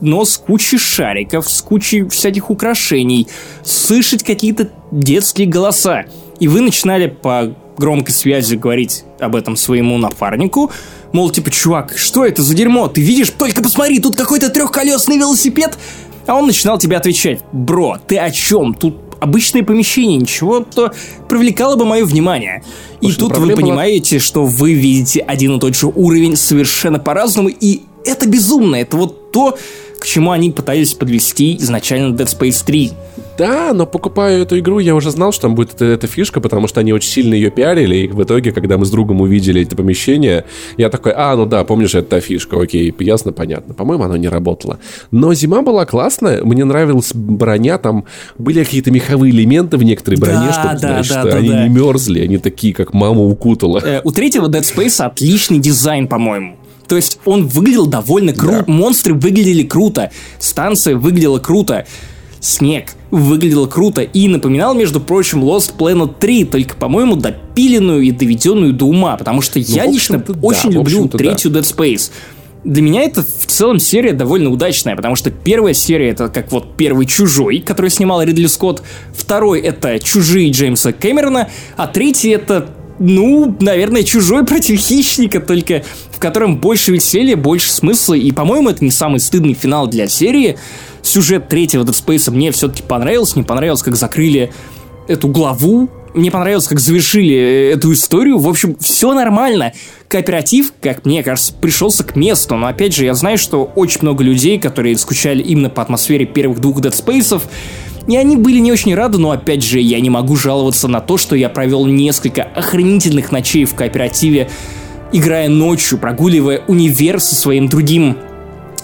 но с кучей шариков, с кучей всяких украшений, слышать какие-то детские голоса. И вы начинали по громкой связи говорить об этом своему напарнику, мол, типа, чувак, что это за дерьмо? Ты видишь? Только посмотри, тут какой-то трехколесный велосипед. А он начинал тебе отвечать, бро, ты о чем? Тут обычное помещение, ничего, то привлекало бы мое внимание. И Слушай, тут вы понимаете, была... что вы видите один и тот же уровень совершенно по-разному, и это безумно. Это вот то, к чему они пытались подвести изначально Dead Space 3. Да, но покупая эту игру, я уже знал, что там будет эта, эта фишка, потому что они очень сильно ее пиарили, и в итоге, когда мы с другом увидели это помещение, я такой, а, ну да, помнишь, это та фишка, окей, ясно, понятно. По-моему, оно не работало. Но зима была классная, мне нравилась броня, там были какие-то меховые элементы в некоторой броне, Да, чтобы, да, знаешь, да, что да, они да. не мерзли, они такие, как мама укутала. Э, у третьего Dead Space отличный дизайн, по-моему. То есть он выглядел довольно круто, Да. монстры выглядели круто, станция выглядела круто, снег выглядел круто и напоминал, между прочим, Lost Planet 3, только, по-моему, допиленную и доведенную до ума, потому что я в лично да, очень люблю общем-то, да. третью Dead Space. Для меня это в целом серия довольно удачная, потому что первая серия это как вот первый Чужой, который снимал Ридли Скотт, второй это Чужие Джеймса Кэмерона, а третий это ну, наверное, чужой против хищника, только в котором больше веселья, больше смысла, и, по-моему, это не самый стыдный финал для серии. Сюжет третьего Dead Space мне все-таки понравился, не понравилось, как закрыли эту главу, мне понравилось, как завершили э, эту историю. В общем, все нормально. Кооператив, как мне кажется, пришелся к месту. Но опять же, я знаю, что очень много людей, которые скучали именно по атмосфере первых двух Dead Space, и они были не очень рады, но опять же, я не могу жаловаться на то, что я провел несколько охренительных ночей в кооперативе, играя ночью, прогуливая универ со своим другим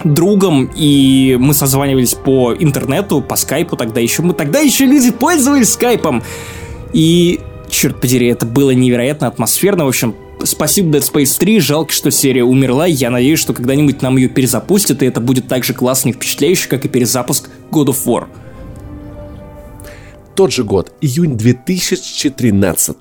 другом, и мы созванивались по интернету, по скайпу тогда еще. Мы тогда еще люди пользовались скайпом. И, черт подери, это было невероятно атмосферно. В общем, спасибо Dead Space 3. Жалко, что серия умерла. Я надеюсь, что когда-нибудь нам ее перезапустят, и это будет так же классно и впечатляюще, как и перезапуск God of War. Тот же год, июнь 2013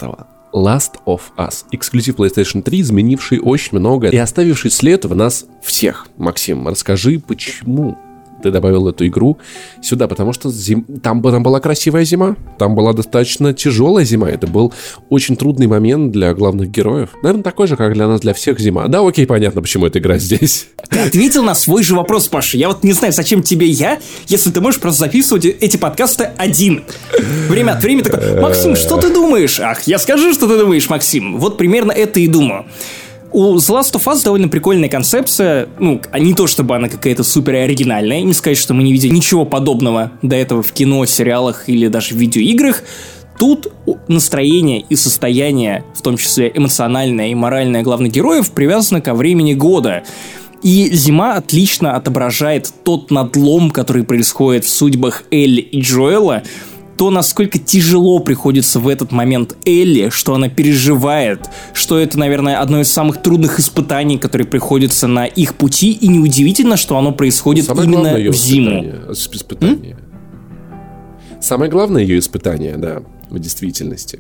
Last of Us. Эксклюзив PlayStation 3, изменивший очень много и оставивший след в нас всех. Максим, расскажи, почему ты добавил эту игру сюда, потому что зим... там, там была красивая зима, там была достаточно тяжелая зима, это был очень трудный момент для главных героев. Наверное, такой же, как для нас, для всех зима. Да, окей, понятно, почему эта игра здесь. Ты ответил на свой же вопрос, Паша. Я вот не знаю, зачем тебе я, если ты можешь просто записывать эти подкасты один. Время от времени такой, Максим, что ты думаешь? Ах, я скажу, что ты думаешь, Максим. Вот примерно это и думаю. У The Last of Us довольно прикольная концепция, ну, а не то чтобы она какая-то супер оригинальная, не сказать, что мы не видели ничего подобного до этого в кино, сериалах или даже в видеоиграх. Тут настроение и состояние, в том числе эмоциональное и моральное главных героев, привязано ко времени года. И зима отлично отображает тот надлом, который происходит в судьбах Элли и Джоэла, то, насколько тяжело приходится в этот момент Элли, что она переживает, что это, наверное, одно из самых трудных испытаний, которые приходятся на их пути, и неудивительно, что оно происходит Самое именно в зиму. испытание- испытание. Самое главное ее испытание, да, в действительности.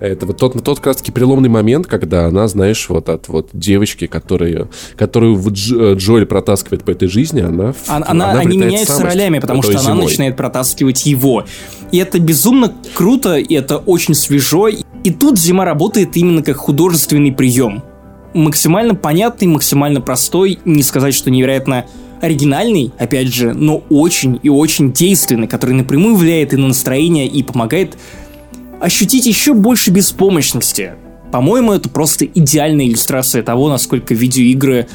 Это вот тот, тот как раз таки переломный момент, когда она, знаешь, вот от вот девочки, которая, которую вот Дж- э, Джоэль протаскивает по этой жизни, она... Она, она- они меняются ролями, потому что она зимой. начинает протаскивать его. И это безумно круто, и это очень свежо. И тут зима работает именно как художественный прием. Максимально понятный, максимально простой, не сказать, что невероятно оригинальный, опять же, но очень и очень действенный, который напрямую влияет и на настроение, и помогает ощутить еще больше беспомощности. По-моему, это просто идеальная иллюстрация того, насколько видеоигры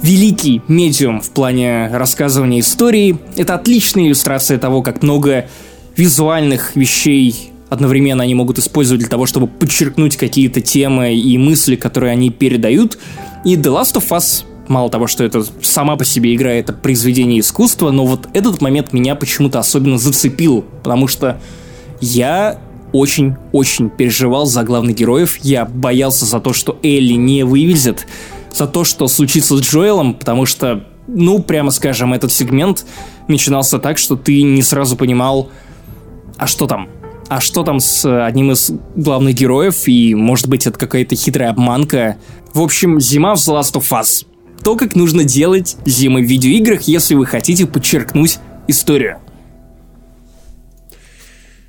великий медиум в плане рассказывания истории. Это отличная иллюстрация того, как много визуальных вещей одновременно они могут использовать для того, чтобы подчеркнуть какие-то темы и мысли, которые они передают. И The Last of Us, мало того, что это сама по себе игра, это произведение искусства, но вот этот момент меня почему-то особенно зацепил, потому что я очень-очень переживал за главных героев. Я боялся за то, что Элли не вывезет, за то, что случится с Джоэлом, потому что, ну, прямо скажем, этот сегмент начинался так, что ты не сразу понимал, а что там? А что там с одним из главных героев? И, может быть, это какая-то хитрая обманка. В общем, зима в The Last of Us. То, как нужно делать зимы в видеоиграх, если вы хотите подчеркнуть историю.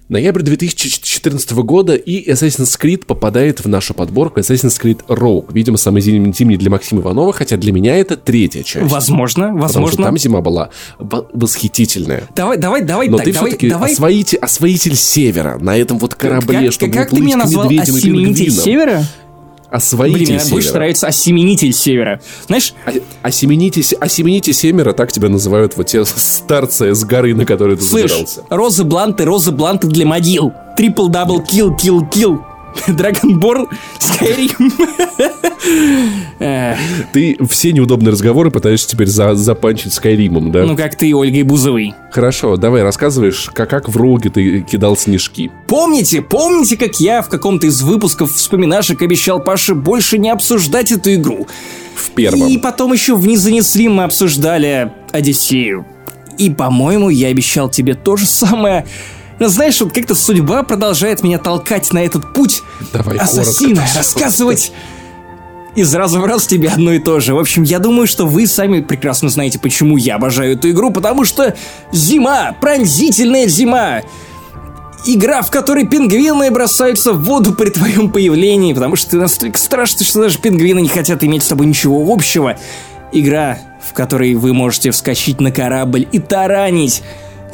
Ноябрь 2014 года, и Assassin's Creed попадает в нашу подборку Assassin's Creed Rogue. Видимо, самый зимний зимний для Максима Иванова, хотя для меня это третья часть. Возможно, Потому что возможно. там зима была восхитительная. Давай, давай, давай, Но так, ты давай, все-таки давай. освоитель, освоитель севера на этом вот корабле, как, чтобы как ты уплыть меня назвал пингвинам. севера? Освоитель Блин, севера. больше нравится осеменитель севера. Знаешь, А- Осемените, се- осемените семеро, так тебя называют вот те старцы с горы, на которой ты слышь, забирался. розы бланты, розы бланты для могил. Triple double kill, kill, kill. <laughs> Skyrim. Э, Ты все неудобные разговоры пытаешься теперь за, запанчить Skyrim ом, да? Ну, как ты, Ольгой Бузовой. Хорошо, давай рассказываешь, как, как в Rogue ты кидал снежки. Помните, помните, как я в каком-то из выпусков вспоминашек обещал Паше больше не обсуждать эту игру? В первом. И потом еще в «Не занесли» мы обсуждали Одиссею. И, по-моему, я обещал тебе то же самое. Но знаешь, вот как-то судьба продолжает меня толкать на этот путь Давай ассасина, коротко, рассказывать из раза в раз тебе одно и то же. В общем, я думаю, что вы сами прекрасно знаете, почему я обожаю эту игру, потому что зима, пронзительная зима. Игра, в которой пингвины бросаются в воду при твоем появлении, потому что ты настолько страшный, что даже пингвины не хотят иметь с тобой ничего общего. Игра, в которой вы можете вскочить на корабль и таранить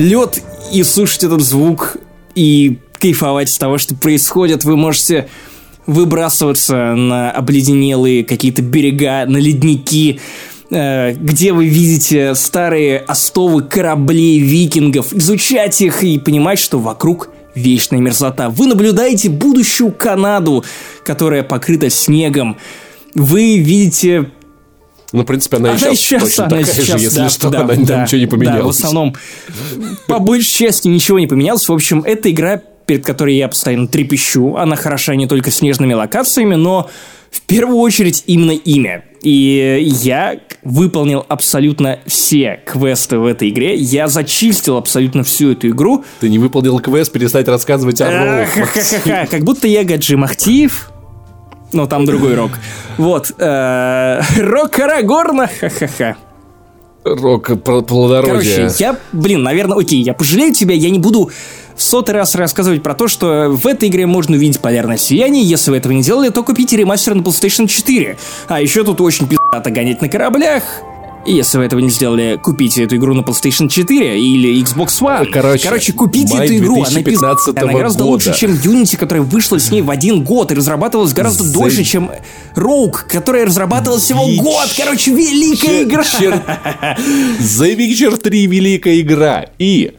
лед и слушать этот звук и кайфовать с того, что происходит. Вы можете выбрасываться на обледенелые какие-то берега, на ледники, э, где вы видите старые остовы кораблей викингов, изучать их и понимать, что вокруг вечная мерзлота. Вы наблюдаете будущую Канаду, которая покрыта снегом. Вы видите Ну, в принципе, она, и она сейчас, сейчас, точно она такая сейчас, же, если да, что, да, она, да, ничего не Да, поменялось. в основном, по большей части ничего не поменялось. В общем, эта игра, перед которой я постоянно трепещу, она хороша не только снежными локациями, но в первую очередь именно имя. И я выполнил абсолютно все квесты в этой игре. Я зачистил абсолютно всю эту игру. Ты не выполнил квест, перестать рассказывать о. Ха-ха-ха, Как будто я Гаджи Махтиев. Но там другой рок. Вот. э, Рок Арагорна. Ха-ха-ха. Рок пл- плодородия. Короче, я, блин, наверное, окей, я пожалею тебя, я не буду в сотый раз рассказывать про то, что в этой игре можно увидеть полярное сияние. Если вы этого не делали, то купите ремастер на PlayStation 4. А еще тут очень пиздато гонять на кораблях. И если вы этого не сделали, купите эту игру на PlayStation 4 или Xbox One. Короче, купите май эту игру, она 2015 пиздатая. Она гораздо года. лучше, чем Unity, которая вышла с ней в один год и разрабатывалась гораздо За- дольше, чем Rogue, которая разрабатывалась всего Вич- год. Короче, великая Чер- игра. чер- The Witcher 3 великая игра. И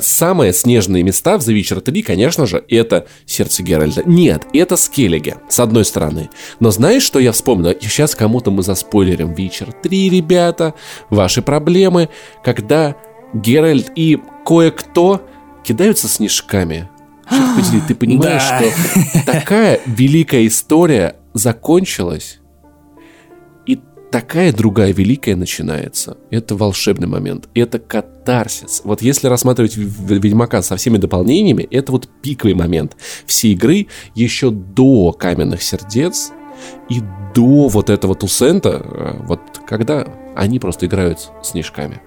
самые снежные места в The Witcher 3, конечно же, это сердце Геральта. Нет, это Скеллиге, с одной стороны. Но знаешь, что я вспомнил? Сейчас кому-то мы заспойлерим Witcher 3, ребята. Ваши проблемы, когда Геральт и кое-кто кидаются снежками. Черт подери, ты понимаешь, Да. что такая великая история закончилась, такая другая великая начинается. Это волшебный момент. Это катарсис. Вот если рассматривать Ведьмака со всеми дополнениями, это вот пиковый момент всей игры еще до Каменных Сердец и до вот этого Тусента, э, вот когда они просто играют снежками.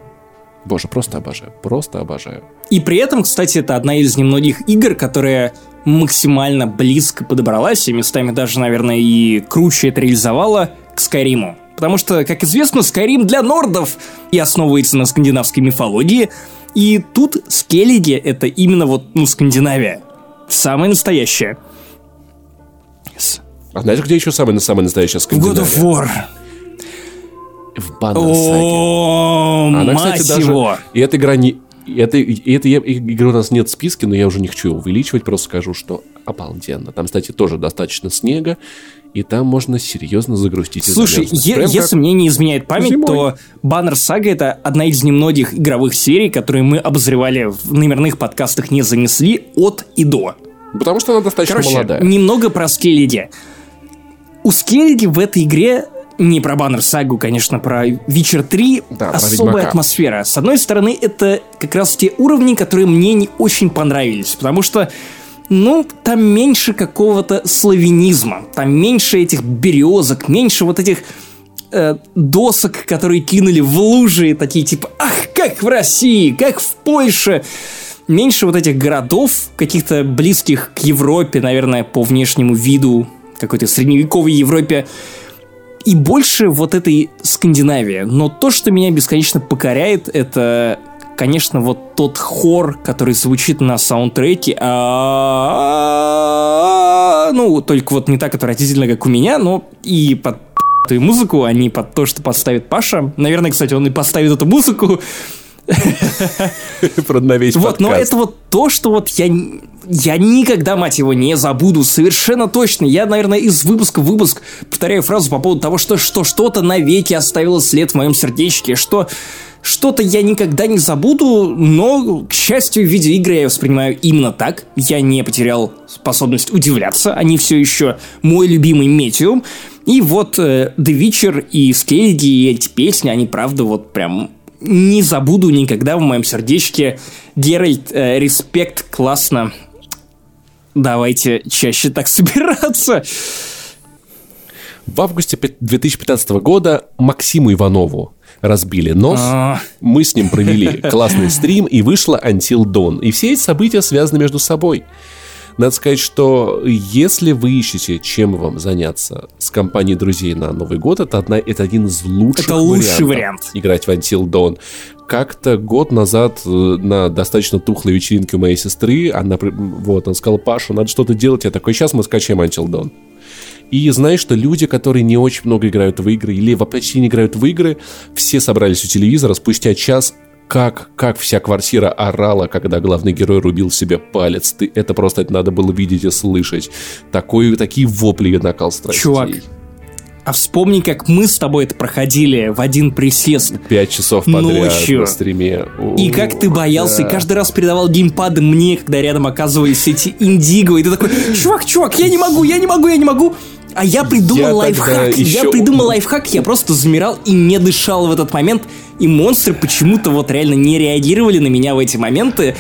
Боже, просто обожаю, просто обожаю. И при этом, кстати, это одна из немногих игр, которая максимально близко подобралась, и местами даже, наверное, и круче это реализовала к Скайриму. Потому что, как известно, Скайрим для нордов и основывается на скандинавской мифологии. И тут Скеллиги — это именно вот, ну, Скандинавия. Самая настоящая. С- А знаешь, где еще самая, самая настоящая В God Скандинавия? of War. В Баннерсаге. О, Она, мать кстати, даже... его. И эта игра не... и Это, и этой игры у нас нет в списке, но я уже не хочу увеличивать, просто скажу, что обалденно. Там, кстати, тоже достаточно снега, и там можно серьезно загрустить Слушай, е- Прям как- если мне не изменяет память, зимой. то Баннер Сага это одна из немногих игровых серий, которые мы обозревали в номерных подкастах не занесли от и до. Потому что она достаточно Короче, молодая. немного про Скеллиги. У Скеллиги в этой игре не про Баннер Сагу, конечно, про Witcher 3 Да, особая атмосфера. С одной стороны, это как раз те уровни, которые мне не очень понравились, потому что ну, там меньше какого-то славянизма, там меньше этих березок, меньше вот этих э, досок, которые кинули в лужи, такие типа, ах, как в России, как в Польше. Меньше вот этих городов, каких-то близких к Европе, наверное, по внешнему виду, какой-то средневековой Европе. И больше вот этой Скандинавии. Но то, что меня бесконечно покоряет, это конечно, вот тот хор, который звучит на саундтреке, а, ну, только вот не так отвратительно, как у меня, но и под музыку, а не под то, что подставит Паша. Наверное, кстати, он и поставит эту музыку. <laughs> Про на весь Вот, но это вот то, что вот я, я никогда, мать его, не забуду, совершенно точно. Я, наверное, из выпуска в выпуск повторяю фразу по поводу того, что, что что-то навеки оставило след в моем сердечке, что что-то я никогда не забуду, но, к счастью, видеоигры я воспринимаю именно так. Я не потерял способность удивляться, они все еще мой любимый медиум. И вот э, The Witcher и Скеллиги, и эти песни, они, правда, вот прям не забуду никогда в моем сердечке. Геральт, э, респект, классно. Давайте чаще так <laughs> собираться. В августе 2015 года Максиму Иванову разбили нос. А. Мы с ним провели <laughs> классный стрим, и вышло Until Dawn. И все эти события связаны между собой. Надо сказать, что если вы ищете, чем вам заняться с компанией друзей на Новый год, это, одна, это один из лучших это лучший вариант. Играть в Until Dawn. Как-то год назад э, на достаточно тухлой вечеринке у моей сестры, она, вот, она сказала, Паша, надо что-то делать. Я такой, сейчас мы скачаем Until Dawn. И знаешь, что люди, которые не очень много играют в игры или вообще не играют в игры, все собрались у телевизора, спустя час как, как вся квартира орала, когда главный герой рубил себе палец. Ты, это просто это надо было видеть и слышать. Такой, такие вопли и накал страстей. Чувак, а вспомни, как мы с тобой это проходили в один присест. Пять часов подряд ночью. на стриме. И как ты боялся, да. и каждый раз передавал геймпады мне, когда рядом оказывались эти индиго, и ты такой, чувак, чувак, я не могу, я не могу, я не могу. А я придумал я лайфхак. Еще... Я придумал лайфхак, я просто замирал и не дышал в этот момент. И монстры почему-то вот реально не реагировали на меня в эти моменты.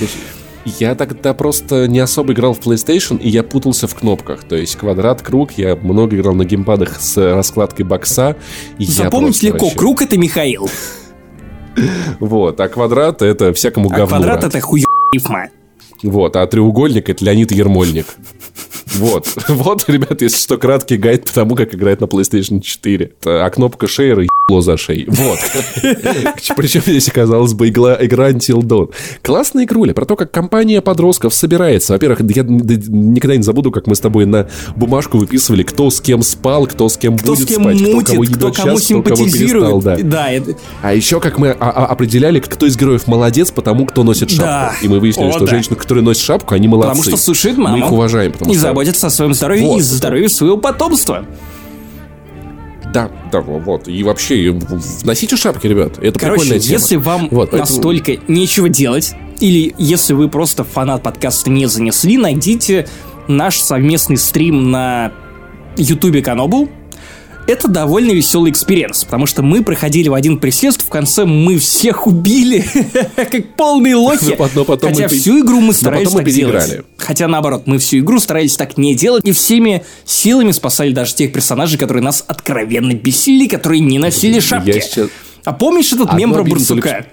Я тогда просто не особо играл в PlayStation, и я путался в кнопках. То есть квадрат, круг, я много играл на геймпадах с раскладкой бокса. Запомнить легко, вообще... круг это Михаил. Вот, а квадрат это всякому говну. А квадрат это хуёвма. Вот, а треугольник это Леонид Ермольник. Вот. <laughs> Вот, ребят, если что, краткий гайд по тому, как играть на PlayStation 4. А кнопка шейра за шеей. Вот. <laughs> Причем здесь, казалось бы, игра, игра Until Dawn. Классная игруля про то, как компания подростков собирается. Во-первых, я никогда не забуду, как мы с тобой на бумажку выписывали, кто с кем спал, кто с кем кто будет с кем спать, мутит, кто кого кто кому час, симпатизирует. Кто кого да. да это... А еще как мы определяли, кто из героев молодец, потому кто носит шапку. Да. И мы выяснили, О, что да. женщины, которые носят шапку, они молодцы. Потому что сушит маму. Мы их уважаем. Потому и что заботятся о своем здоровье вот. и здоровье своего потомства. Да, да, вот. И вообще, носите шапки, ребят. Это Короче, прикольная тема. если вам вот, поэтому... настолько нечего делать, или если вы просто фанат подкаста не занесли, найдите наш совместный стрим на ютубе Канобу, это довольно веселый experience, потому что мы проходили в один присест, в конце мы всех убили, <laughs> как полные лохи. Но потом Хотя мы всю игру мы старались так делать. Хотя наоборот, мы всю игру старались так не делать, и всеми силами спасали даже тех персонажей, которые нас откровенно бесили, которые не носили шапки. Сейчас... А помнишь этот мем про Барсука?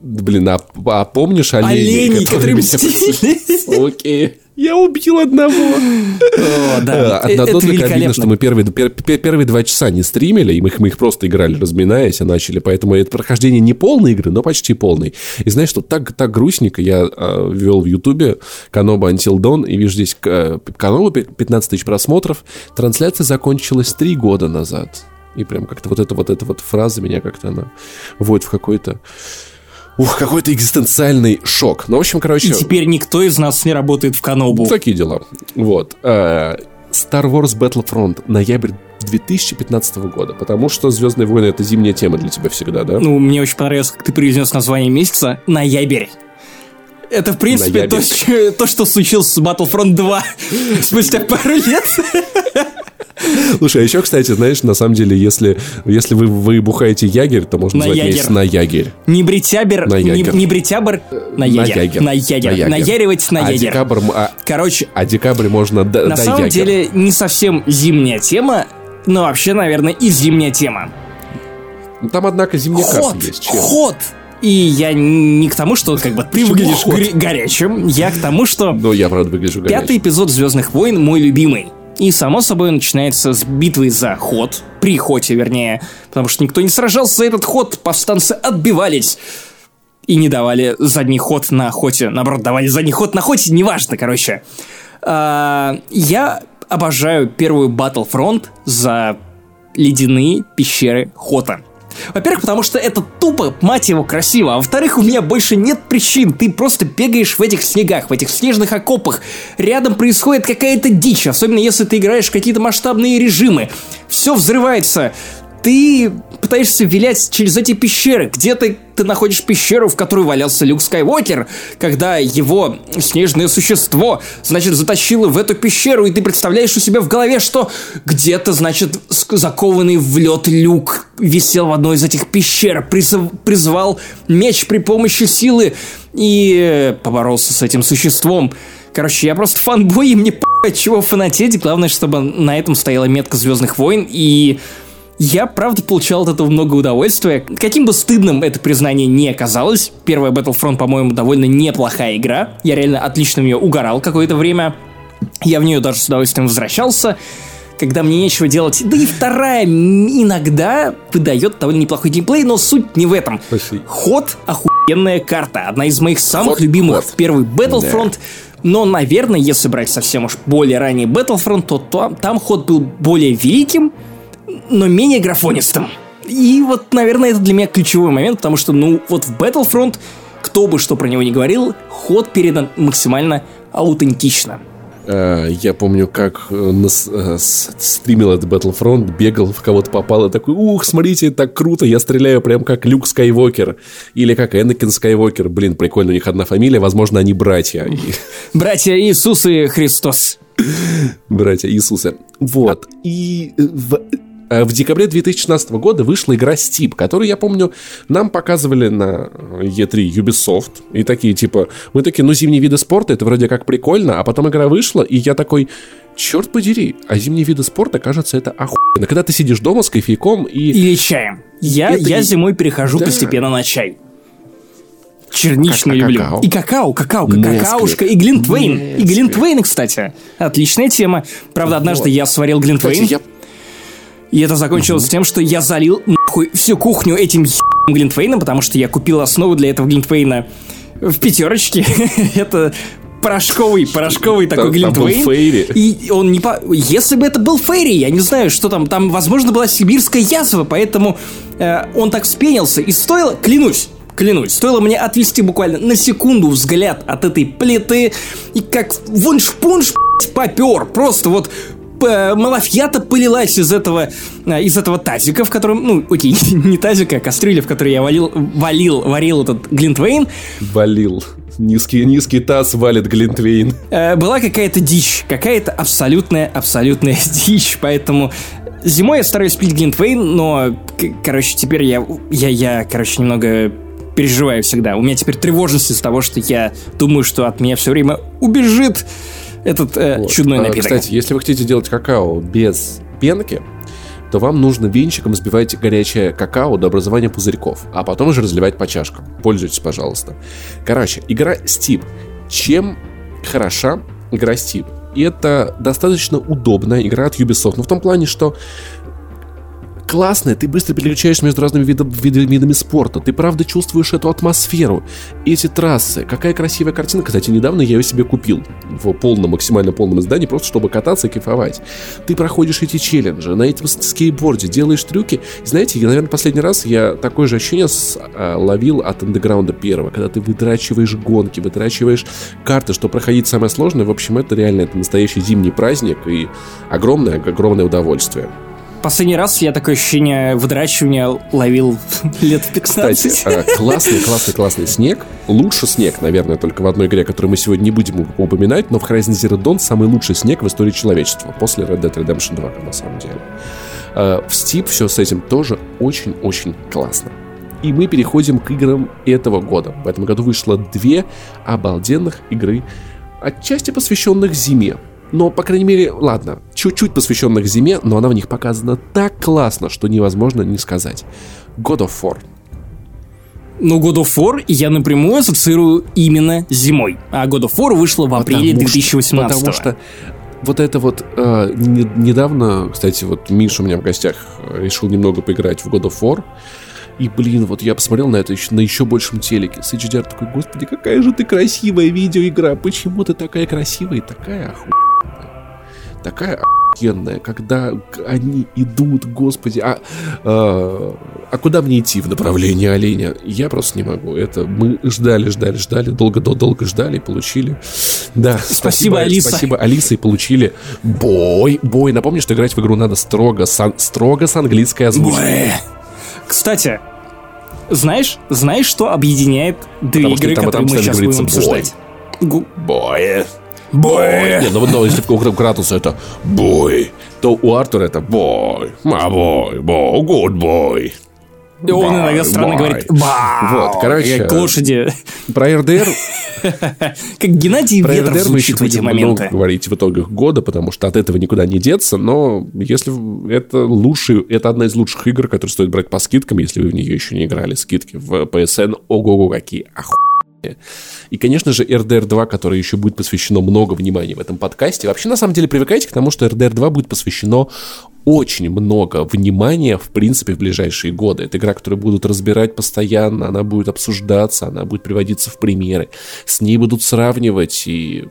Блин, а, а помнишь оленей, оленей которые, которые мстили? Окей. Я убил одного. О, да. Э, Одно только обидно, что мы первые, пер, первые два часа не стримили, и мы, мы их просто играли, разминаясь, и начали. Поэтому это прохождение не полной игры, но почти полной. И знаешь, что так, так грустненько я э, ввел в Ютубе Каноба Until Dawn, и вижу здесь э, Каноба 15 тысяч просмотров. Трансляция закончилась три года назад. И прям как-то вот эта вот эта вот фраза меня как-то она вводит в какой-то Ух, какой-то экзистенциальный шок. Ну, в общем, короче... И теперь никто из нас не работает в Канобу. Такие дела. Вот. Э, Star Wars Battlefront, ноябрь 2015 года, потому что Звездные войны это зимняя тема для тебя всегда, да? Ну, мне очень понравилось, как ты произнес название месяца ноябрь. Это, в принципе, то, <laughs> то, что случилось с Battlefront 2 <laughs> спустя пару лет. <laughs> <laughs> Слушай, а еще, кстати, знаешь, на самом деле, если, если вы, вы бухаете ягерь, то можно на назвать ягер. месяц на ягерь. Не бритябер, на ягер. Не, не бритябр, на ягер. На ягер. На ягер. На ягер. Наяривать на а ягер. Декабрь, а, Короче. А декабрь можно до, На самом ягер. деле, не совсем зимняя тема, но вообще, наверное, и зимняя тема. Ну, там, однако, зимняя карта есть. Чем? Ход! И я не к тому, что как бы ты выглядишь горячим, я к тому, что... Ну, я правда выгляжу горячим. Пятый эпизод Звездных войн мой любимый. И, само собой, начинается с битвы за ход, при ходе, вернее, потому что никто не сражался за этот ход, повстанцы отбивались. и не давали задний ход на охоте. Наоборот, давали задний ход на охоте, неважно, короче. А, я обожаю первую Battlefront за ледяные пещеры Хота. Во-первых, потому что это тупо, мать его, красиво. А во-вторых, у меня больше нет причин. Ты просто бегаешь в этих снегах, в этих снежных окопах. Рядом происходит какая-то дичь, особенно если ты играешь в какие-то масштабные режимы. Все взрывается ты пытаешься вилять через эти пещеры. Где-то ты находишь пещеру, в которой валялся Люк Скайуокер, когда его снежное существо, значит, затащило в эту пещеру, и ты представляешь у себя в голове, что где-то, значит, закованный в лед Люк висел в одной из этих пещер, призыв, призвал меч при помощи силы и поборолся с этим существом. Короче, я просто фанбой, и мне по чего фанатеть. Главное, чтобы на этом стояла метка Звездных войн, и я, правда, получал от этого много удовольствия. Каким бы стыдным это признание не оказалось, первая Battlefront, по-моему, довольно неплохая игра. Я реально отлично в нее угорал какое-то время. Я в нее даже с удовольствием возвращался когда мне нечего делать. Да и вторая иногда выдает довольно неплохой геймплей, но суть не в этом. Спасибо. Ход охуенная карта. Одна из моих самых ход, любимых. Ход. Первый Battlefront. Да. Но, наверное, если брать совсем уж более ранний Battlefront, то там, там ход был более великим, но менее графонистым. И вот, наверное, это для меня ключевой момент, потому что, ну, вот в Battlefront, кто бы что про него ни говорил, ход передан максимально аутентично. Э, я помню, как э, э, стримил этот Battlefront, бегал, в кого-то попал и такой, ух, смотрите, так круто, я стреляю прям как Люк Скайуокер. Или как Энакин Скайуокер. Блин, прикольно, у них одна фамилия, возможно, они братья. <laughs> Братья Иисус и Христос. Братья Иисуса. Вот. И в в декабре 2016 года вышла игра Steep, которую, я помню, нам показывали на E3 Ubisoft. И такие, типа, мы такие, ну, зимние виды спорта, это вроде как прикольно. А потом игра вышла, и я такой, черт подери, а зимние виды спорта, кажется, это охуенно. Когда ты сидишь дома с кофейком и... Или чаем. Я, это... я зимой перехожу да. постепенно на чай. Черничный как, люблю. Какао? И какао, какао, какаушка, и глинтвейн. И глинтвейн, кстати. Отличная тема. Правда, однажды вот. я сварил глинтвейн. Кстати, я и это закончилось угу. тем, что я залил нахуй всю кухню этим глинтвейном, потому что я купил основу для этого глинтвейна в пятерочке. <laughs> это порошковый, порошковый такой глинтвейн. И он не по... Если бы это был Фейри, я не знаю, что там. Там, возможно, была сибирская язва, поэтому э, он так вспенился. И стоило, клянусь, клянусь, стоило мне отвести буквально на секунду взгляд от этой плиты, и как вунш-пунш попер. Просто вот малафьята полилась из этого, э, из этого тазика, в котором, ну, окей, <laughs> не тазика, а кастрюля, в которой я валил, валил, варил этот глинтвейн. Валил. Низкий, низкий таз валит Глинтвейн. Э, была какая-то дичь, какая-то абсолютная, абсолютная <laughs> дичь, поэтому зимой я стараюсь пить Глинтвейн, но, короче, теперь я, я, я, короче, немного переживаю всегда. У меня теперь тревожность из-за того, что я думаю, что от меня все время убежит этот э, вот. чудной а, напиток. Кстати, если вы хотите делать какао без пенки, то вам нужно венчиком взбивать горячее какао до образования пузырьков, а потом уже разливать по чашкам. Пользуйтесь, пожалуйста. Короче, игра Steep. Чем хороша игра Steep? И это достаточно удобная игра от Ubisoft. Но в том плане, что классная, ты быстро переключаешься между разными видами, видами, видами спорта, ты правда чувствуешь эту атмосферу, эти трассы. Какая красивая картина. Кстати, недавно я ее себе купил в полном, максимально полном издании, просто чтобы кататься и кайфовать. Ты проходишь эти челленджи на этом скейтборде, делаешь трюки. Знаете, я, наверное, последний раз я такое же ощущение с, а, ловил от андеграунда первого, когда ты вытрачиваешь гонки, вытрачиваешь карты, чтобы проходить самое сложное. В общем, это реально это настоящий зимний праздник и огромное, огромное удовольствие. Последний раз я такое ощущение выдрачивания ловил <laughs> лет в 15. Кстати, а, классный, классный, классный снег. Лучший снег, наверное, только в одной игре, которую мы сегодня не будем упоминать, но в Horizon Zero Dawn самый лучший снег в истории человечества после Red Dead Redemption 2, на самом деле. А, в Steep все с этим тоже очень-очень классно. И мы переходим к играм этого года. В этом году вышло две обалденных игры, отчасти посвященных зиме. Но, по крайней мере, ладно, чуть-чуть посвященных зиме, но она в них показана так классно, что невозможно не сказать. God of War. Ну, God of War я напрямую ассоциирую именно зимой. А God of War вышла в апреле потому 2018 Потому что вот это вот э, не, недавно, кстати, вот Миша у меня в гостях решил немного поиграть в God of War. И, блин, вот я посмотрел на это еще, на еще большем телеке. С HDR такой, господи, какая же ты красивая видеоигра. Почему ты такая красивая и такая охуенная? Такая охуенная, когда они идут, господи. А, а, а куда мне идти в направлении оленя? Я просто не могу. Это мы ждали, ждали, ждали, долго-долго ждали, получили. Да, спасибо, спасибо Алиса. Спасибо, Алиса, и получили бой. Бой. Напомню, что играть в игру надо строго, с, строго с английской озвучкой. Кстати, знаешь, знаешь, что объединяет две игры, там, которые там мы сейчас будем обсуждать? Boy. Boy. Нет, ну, ну если у Кратуса это boy, то у Артура это boy. My boy, boy, good boy. И он boy, иногда странно boy. говорит «ба». Вот, короче. Как лошади. Про RDR... <laughs> Как Геннадий про Ветров RDR звучит в эти моменты. много говорить в итогах года, потому что от этого никуда не деться, но если это лучший, это одна из лучших игр, которые стоит брать по скидкам, если вы в нее еще не играли. Скидки в PSN, ого-го, какие охуенные. И, конечно же, RDR 2, который еще будет посвящено много внимания в этом подкасте. Вообще, на самом деле, привыкайте к тому, что RDR 2 будет посвящено очень много внимания, в принципе, в ближайшие годы. Это игра, которую будут разбирать постоянно, она будет обсуждаться, она будет приводиться в примеры. С ней будут сравнивать, и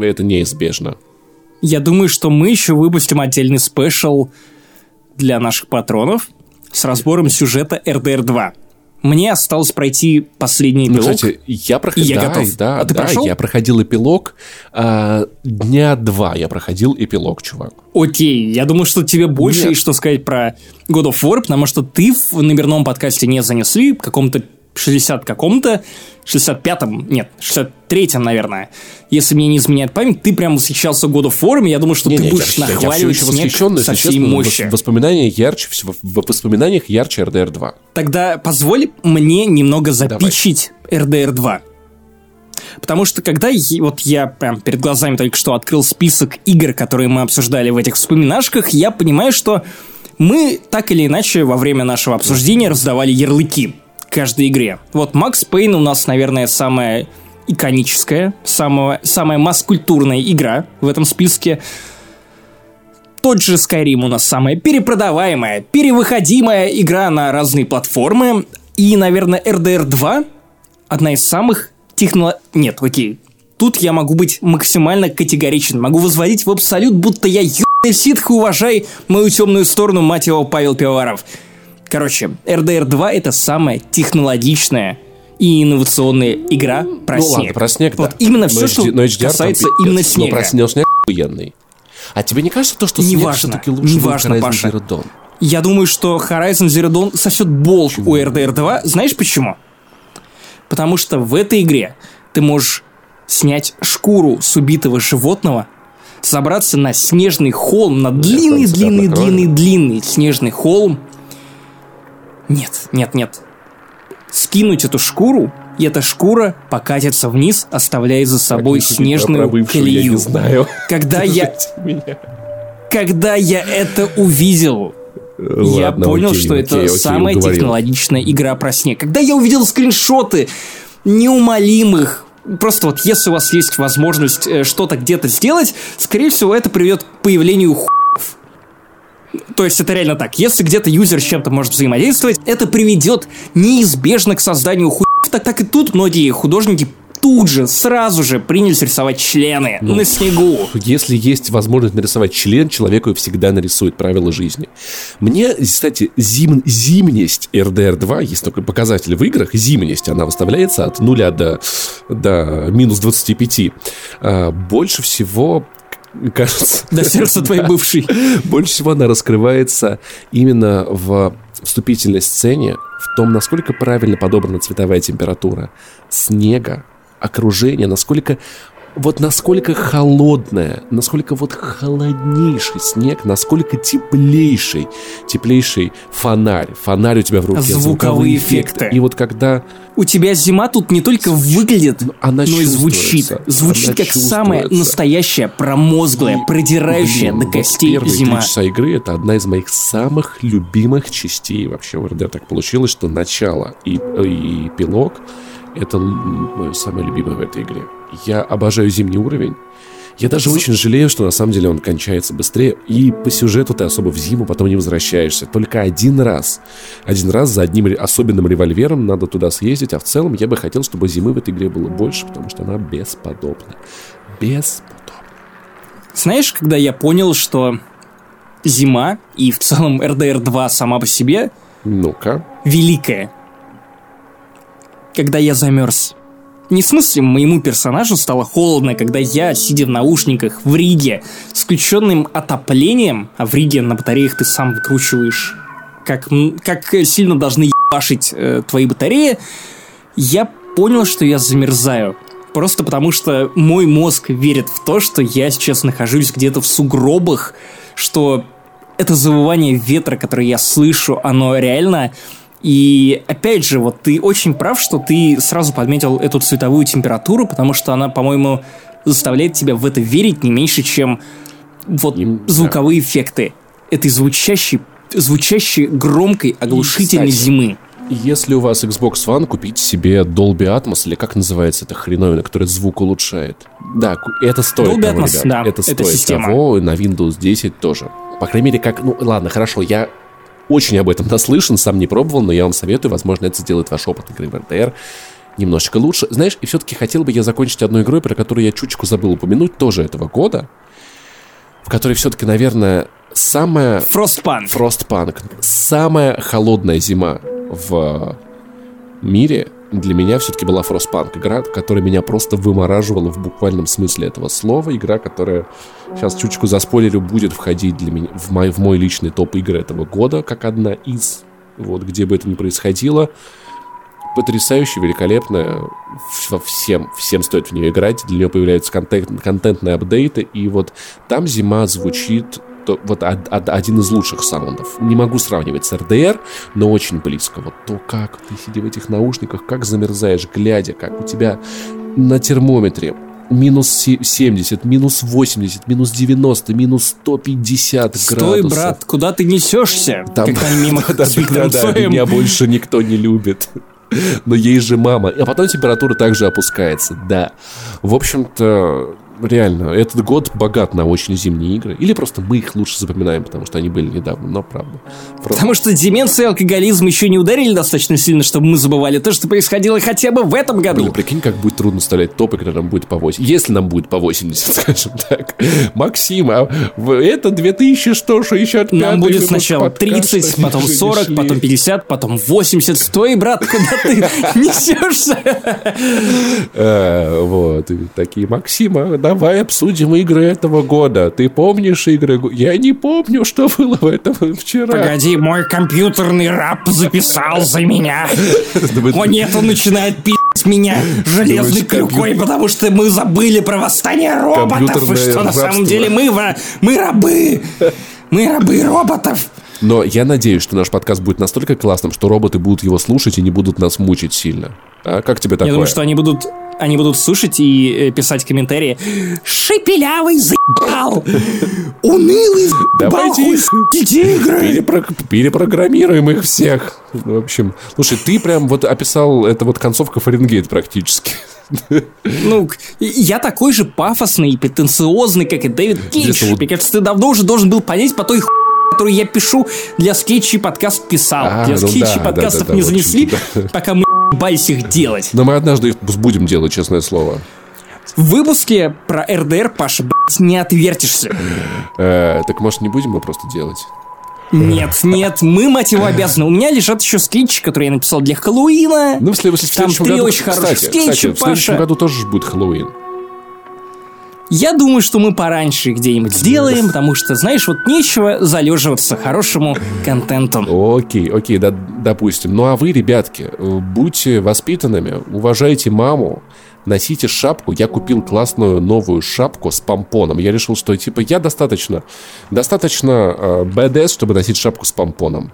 это неизбежно. Я думаю, что мы еще выпустим отдельный спешл для наших патронов с разбором сюжета RDR 2. Мне осталось пройти последний эпилог. Ну, кстати, я проходил. Я да, готов. Да, а ты да, прошел? я проходил эпилог. А, дня два я проходил эпилог, чувак. Окей, я думаю, что тебе больше Нет. есть что сказать про God of War, потому что ты в номерном подкасте не занесли в каком-то 60 каком-то, 65-м, нет, 63-м, наверное, если мне не изменяет память, ты прям восхищался God of War, я думаю, что не, ты не, будешь я, нахваливать я, снег со всей честно, мощи. Воспоминания ярче, в, в воспоминаниях ярче RDR 2. Тогда позволь мне немного запичить Давай. RDR 2. Потому что когда я, вот я прям перед глазами только что открыл список игр, которые мы обсуждали в этих вспоминашках, я понимаю, что мы так или иначе во время нашего обсуждения раздавали ярлыки каждой игре. Вот Макс Пейн у нас, наверное, самая иконическая, самая, самая масс-культурная игра в этом списке. Тот же Skyrim у нас самая перепродаваемая, перевыходимая игра на разные платформы. И, наверное, RDR 2 одна из самых техно... Нет, окей. Тут я могу быть максимально категоричен. Могу возводить в абсолют, будто я ебаный ситх уважай мою темную сторону, мать его, Павел Пивоваров. Короче, RDR 2 это самая технологичная и инновационная игра про ну, снег. ладно, про снег, Вот именно все, что но HDR касается именно снега. Но про снег, снег охуенный. А тебе не кажется то, что не снег важно, все-таки лучше не важно, Паша. Zero Dawn? Я думаю, что Horizon Zero Dawn сосет болт у RDR 2. Знаешь почему? Потому что в этой игре ты можешь снять шкуру с убитого животного, забраться на снежный холм, на длинный-длинный-длинный-длинный снежный холм, нет, нет, нет. Скинуть эту шкуру, и эта шкура покатится вниз, оставляя за собой как снежную колею. Я не знаю. Когда я... <laughs> Когда я это увидел, Ладно, я понял, окей, что окей, это окей, самая уговорил. технологичная игра про снег. Когда я увидел скриншоты неумолимых Просто вот если у вас есть возможность э, что-то где-то сделать, скорее всего, это приведет к появлению ху то есть это реально так. Если где-то юзер с чем-то может взаимодействовать, это приведет неизбежно к созданию хуй. Так, так и тут многие художники тут же, сразу же принялись рисовать члены ну, на снегу. Если есть возможность нарисовать член, человеку всегда нарисует правила жизни. Мне, кстати, зим, зимнесть RDR 2, есть такой показатель в играх, зимнесть, она выставляется от нуля до, до минус 25. А, больше всего кажется... До сердца твоей бывшей. Больше всего она раскрывается именно в вступительной сцене, в том, насколько правильно подобрана цветовая температура снега, окружение, насколько вот насколько холодная, насколько вот холоднейший снег, насколько теплейший, теплейший фонарь. Фонарь у тебя в руке. Звуковые, звуковые эффекты. И вот когда... У тебя зима тут не только выглядит, Она но и звучит. Звучит Она как самая настоящая, промозглая, продирающая Блин, до костей первые зима. часа игры это одна из моих самых любимых частей вообще в РД. Так получилось, что начало и, и эпилог это мое самое любимое в этой игре. Я обожаю зимний уровень. Я даже очень жалею, что на самом деле он кончается быстрее, и по сюжету ты особо в зиму потом не возвращаешься. Только один раз. Один раз за одним особенным револьвером надо туда съездить, а в целом я бы хотел, чтобы зимы в этой игре было больше, потому что она бесподобна. Бесподобна. Знаешь, когда я понял, что зима и в целом RDR 2 сама по себе Ну-ка. великая. Когда я замерз. Не в смысле, моему персонажу стало холодно, когда я, сидя в наушниках в Риге, с включенным отоплением, а в Риге на батареях ты сам выкручиваешь, как, как сильно должны ебашить э, твои батареи, я понял, что я замерзаю. Просто потому, что мой мозг верит в то, что я сейчас нахожусь где-то в сугробах, что это завывание ветра, которое я слышу, оно реально... И опять же, вот ты очень прав, что ты сразу подметил эту цветовую температуру, потому что она, по-моему, заставляет тебя в это верить не меньше, чем вот Им- да. звуковые эффекты этой звучащей, звучащей громкой оглушительной кстати, зимы. Если у вас Xbox One, купите себе Dolby Atmos, или как называется эта хреновина, которая звук улучшает. Да, это стоит Dolby того, Atmos, ребят. да, это это стоит система. того, и на Windows 10 тоже. По крайней мере, как... Ну, ладно, хорошо, я очень об этом <laughs> наслышан, сам не пробовал, но я вам советую, возможно, это сделает ваш опыт игры в RTR немножечко лучше. Знаешь, и все-таки хотел бы я закончить одной игрой, про которую я чуточку забыл упомянуть, тоже этого года, в которой все-таки, наверное, самая Frostpunk. Frostpunk. Самая холодная зима в мире для меня все-таки была Frostpunk. Игра, которая меня просто вымораживала в буквальном смысле этого слова. Игра, которая, сейчас чуточку за спойлерю, будет входить для меня в мой, в мой личный топ игр этого года, как одна из, вот, где бы это ни происходило. Потрясающе, великолепная. Во Всем, всем стоит в нее играть. Для нее появляются контент, контентные апдейты. И вот там зима звучит то- вот од- од- один из лучших саундов. Не могу сравнивать с RDR, но очень близко. Вот то, как ты сидя в этих наушниках, как замерзаешь, глядя, как у тебя на термометре минус се- 70, минус 80, минус 90, минус 150 Стой, градусов. брат, куда ты несешься? Там- там мимо Да, да, да, Цоем. меня больше никто не любит. Но ей же мама. А потом температура также опускается, да. В общем-то, реально, этот год богат на очень зимние игры. Или просто мы их лучше запоминаем, потому что они были недавно, но правда. Просто- Потому что деменция и алкоголизм еще не ударили достаточно сильно, чтобы мы забывали то, что происходило хотя бы в этом году. Блин, прикинь, как будет трудно вставлять топы, когда нам будет по 80. Если нам будет по 80, <laughs> скажем так. Максим, а это 2165 Нам будет сначала подкаста 30, потом «Жили 40, шли». потом 50, потом 80. Стой, брат, куда ты <laughs> несешься? Э, вот, такие, Максима, давай обсудим игры этого года. Ты помнишь игры? Я не помню, что было в этом вчера. Погоди, мой компьютерный раб записал за меня. О нет, он начинает пи***ть меня железной Думаешь, клюкой, потому что мы забыли про восстание роботов. И что на самом деле мы, мы рабы. Мы рабы роботов. Но я надеюсь, что наш подкаст будет настолько классным, что роботы будут его слушать и не будут нас мучить сильно. А как тебе такое? Я думаю, что они будут они будут слушать и э, писать комментарии. Шепелявый заебал! Унылый заебал! Давайте игры! Перепро- перепрограммируем их всех. В общем, слушай, ты прям вот описал, это вот концовка Фаренгейт практически. Ну, я такой же пафосный и претенциозный, как и Дэвид Кейдж. Мне кажется, ты давно уже должен был понять по той хуй, которую я пишу для скетчей подкаст писал. А, для ну скетчей да, подкастов да, да, не да, занесли, <laughs> общем-то, пока мы <laughs> ебались их делать. Но мы однажды их будем делать, честное слово. В выпуске про РДР, Паша, блядь, не отвертишься. Э, так может не будем мы просто делать? Нет, <laughs> нет, мы, мать его, обязаны. У меня лежат еще скетчи, которые я написал для Хэллоуина. Ну, в, след- в Там следующем три году, очень хороших скетча, кстати, в следующем Паша. году тоже будет Хэллоуин. Я думаю, что мы пораньше где-нибудь сделаем, потому что, знаешь, вот нечего залеживаться хорошему контенту. Окей, окей, да, допустим. Ну а вы, ребятки, э, будьте воспитанными, уважайте маму, носите шапку. Я купил классную новую шапку с помпоном. Я решил, что типа я достаточно, достаточно э, чтобы носить шапку с помпоном.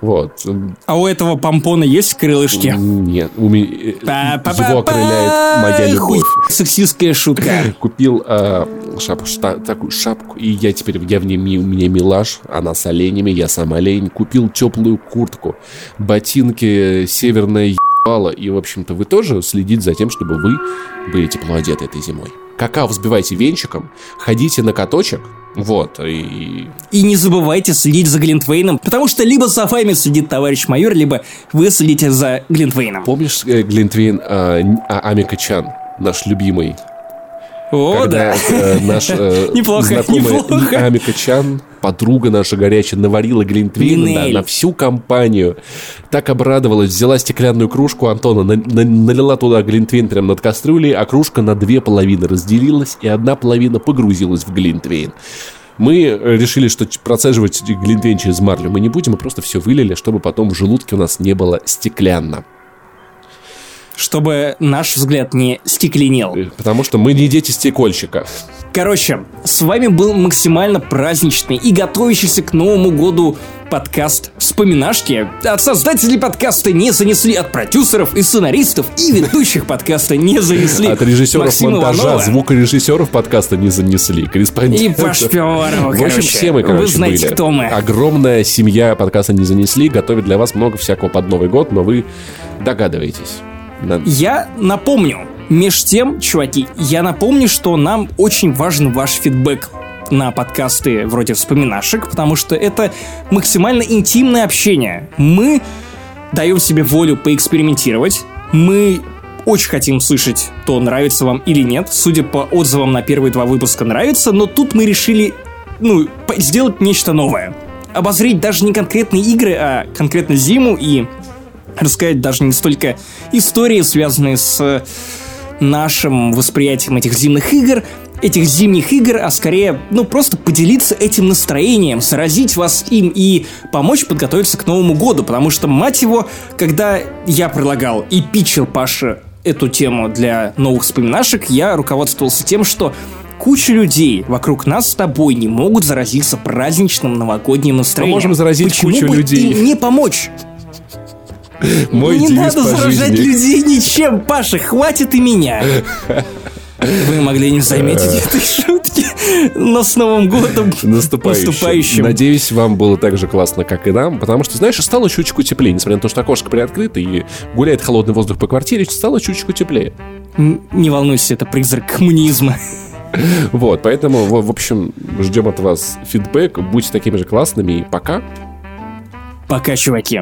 Вот. А у этого помпона есть крылышки? Нет, у меня, э, его окрыляет моя любовь. Сексистская шутка. <clears throat> Купил э, шапку, шта- такую шапку, и я теперь, я в ней, у меня милаш, она с оленями, я сам олень. Купил теплую куртку, ботинки, северная ебало за***ало, и, в общем-то, вы тоже следите за тем, чтобы вы были тепло одеты этой зимой. Какао взбивайте венчиком, ходите на каточек, вот, и... И не забывайте следить за Глинтвейном, потому что либо за вами следит товарищ майор, либо вы следите за Глинтвейном. Помнишь э, Глинтвейн э, а, Амика Чан, наш любимый? О, когда, да. э, наш э, <laughs> Неплохо, знакомый неплохо. Амика Чан, подруга наша горячая, наварила глинтвейна да, на всю компанию. Так обрадовалась, взяла стеклянную кружку Антона, на- на- налила туда глинтвейн прямо над кастрюлей, а кружка на две половины разделилась, и одна половина погрузилась в глинтвейн. Мы э, решили, что процеживать глинтвейн через марлю мы не будем, мы просто все вылили, чтобы потом в желудке у нас не было стеклянно. Чтобы наш взгляд не стекленел. Э, Потому что мы не дети стекольщика. Короче, с вами был максимально праздничный и готовящийся к Новому году подкаст «Вспоминашки». От создателей подкаста не занесли, от продюсеров и сценаристов и ведущих подкаста не занесли. От режиссеров Максим монтажа, Иванова звукорежиссеров подкаста не занесли. И Корреспондент. Паш Пивоваров, В общем, все мы, короче, Вы знаете, были. кто мы. Огромная семья подкаста не занесли, готовит для вас много всякого под Новый год, но вы догадываетесь. На- Я напомню, меж тем, чуваки, я напомню, что нам очень важен ваш фидбэк на подкасты вроде вспоминашек, потому что это максимально интимное общение. Мы даем себе волю поэкспериментировать. Мы очень хотим слышать, то нравится вам или нет. Судя по отзывам на первые два выпуска нравится, но тут мы решили, ну, сделать нечто новое. Обозреть даже не конкретные игры, а конкретно зиму и рассказать даже не столько истории, связанные с нашим восприятием этих зимних игр, этих зимних игр, а скорее, ну, просто поделиться этим настроением, заразить вас им и помочь подготовиться к Новому году, потому что, мать его, когда я предлагал и питчил Паше эту тему для новых вспоминашек, я руководствовался тем, что куча людей вокруг нас с тобой не могут заразиться праздничным новогодним настроением. можем заразить Почему кучу бы людей? им не помочь? Мой не надо заражать жизни. людей ничем, Паша, хватит и меня. Вы могли не заметить этой шутки, но с Новым годом Наступающим. наступающим. Надеюсь, вам было так же классно, как и нам, потому что, знаешь, стало чуточку теплее, несмотря на то, что окошко приоткрыто и гуляет холодный воздух по квартире, стало чуточку теплее. Не волнуйся, это призрак коммунизма. Вот, поэтому, в общем, ждем от вас фидбэк, будьте такими же классными и пока. Пока, чуваки.